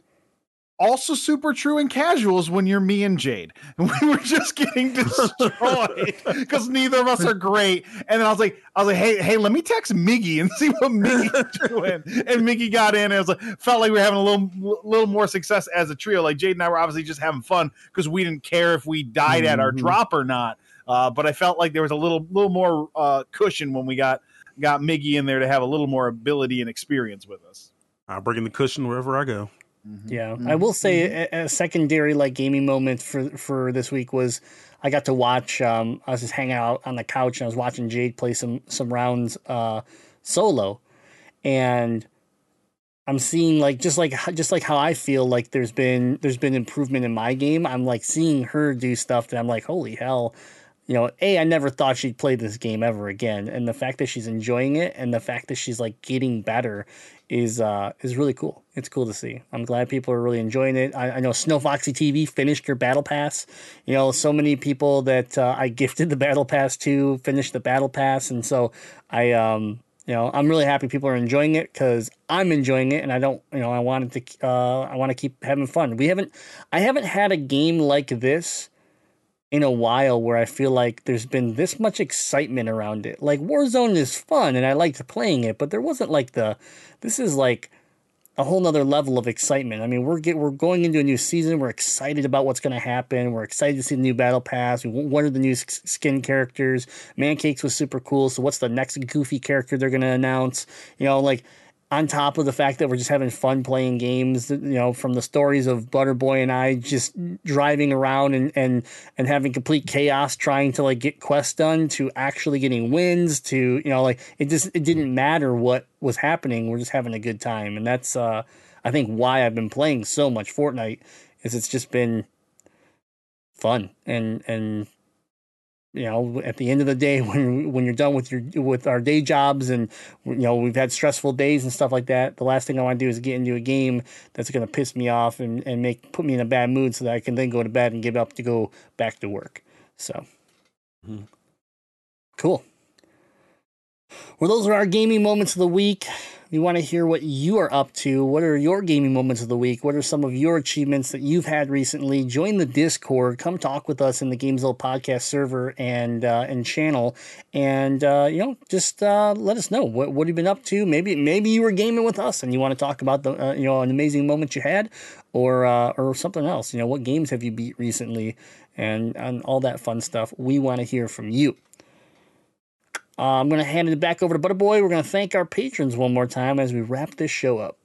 also super true in casuals when you're me and Jade. And we were just getting destroyed because neither of us are great. And then I was like, I was like, hey, hey, let me text Miggy and see what Miggy's doing. And Miggy got in and it was like felt like we were having a little little more success as a trio. Like Jade and I were obviously just having fun because we didn't care if we died at our drop or not. Uh, but I felt like there was a little little more uh, cushion when we got got Miggy in there to have a little more ability and experience with us. I bring in the cushion wherever I go. Yeah, I will say a, a secondary like gaming moment for for this week was I got to watch. Um, I was just hanging out on the couch and I was watching Jade play some some rounds uh, solo, and I'm seeing like just like just like how I feel like there's been there's been improvement in my game. I'm like seeing her do stuff that I'm like, holy hell. You know, A, I never thought she'd play this game ever again. And the fact that she's enjoying it and the fact that she's like getting better is uh is really cool. It's cool to see. I'm glad people are really enjoying it. I, I know Snow Foxy TV finished your battle pass. You know, so many people that uh, I gifted the battle pass to finished the battle pass, and so I um you know I'm really happy people are enjoying it because I'm enjoying it, and I don't you know I wanted to uh I want to keep having fun. We haven't I haven't had a game like this in a while where I feel like there's been this much excitement around it. Like Warzone is fun and I liked playing it, but there wasn't like the this is like a whole nother level of excitement. I mean, we're get, we're going into a new season. We're excited about what's going to happen. We're excited to see the new battle pass. We, are the new skin characters? Mancakes was super cool. So what's the next goofy character they're going to announce? You know, like on top of the fact that we're just having fun playing games, you know, from the stories of Butterboy and I just driving around and, and, and having complete chaos trying to like get quests done to actually getting wins to, you know, like it just, it didn't matter what was happening. We're just having a good time. And that's, uh, I think why I've been playing so much Fortnite is it's just been fun and, and, you know, at the end of the day, when when you're done with your with our day jobs and you know we've had stressful days and stuff like that, the last thing I want to do is get into a game that's going to piss me off and, and make put me in a bad mood so that I can then go to bed and give up to go back to work. So, mm-hmm. cool. Well, those are our gaming moments of the week. We want to hear what you are up to. What are your gaming moments of the week? What are some of your achievements that you've had recently? Join the Discord. Come talk with us in the Gamezilla podcast server and uh, and channel, and uh, you know just uh, let us know what what you've been up to. Maybe maybe you were gaming with us and you want to talk about the uh, you know an amazing moment you had, or uh, or something else. You know what games have you beat recently, and and all that fun stuff. We want to hear from you. Uh, I'm going to hand it back over to Butterboy. We're going to thank our patrons one more time as we wrap this show up.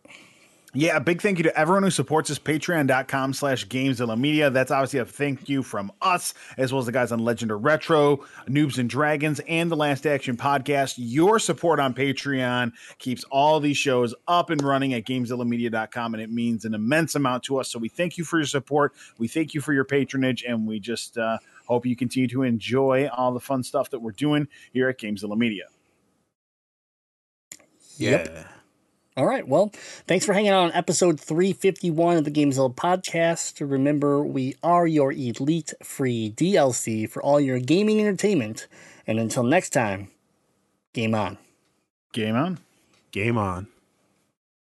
Yeah, a big thank you to everyone who supports us. Patreon.com slash Gamezilla Media. That's obviously a thank you from us, as well as the guys on Legend of Retro, Noobs and Dragons, and the Last Action Podcast. Your support on Patreon keeps all these shows up and running at GamezillaMedia.com, and it means an immense amount to us. So we thank you for your support. We thank you for your patronage, and we just uh, Hope you continue to enjoy all the fun stuff that we're doing here at Gamezilla Media. Yeah. All right. Well, thanks for hanging out on episode 351 of the Gamezilla podcast. Remember, we are your elite free DLC for all your gaming entertainment. And until next time, game on. Game on. Game on.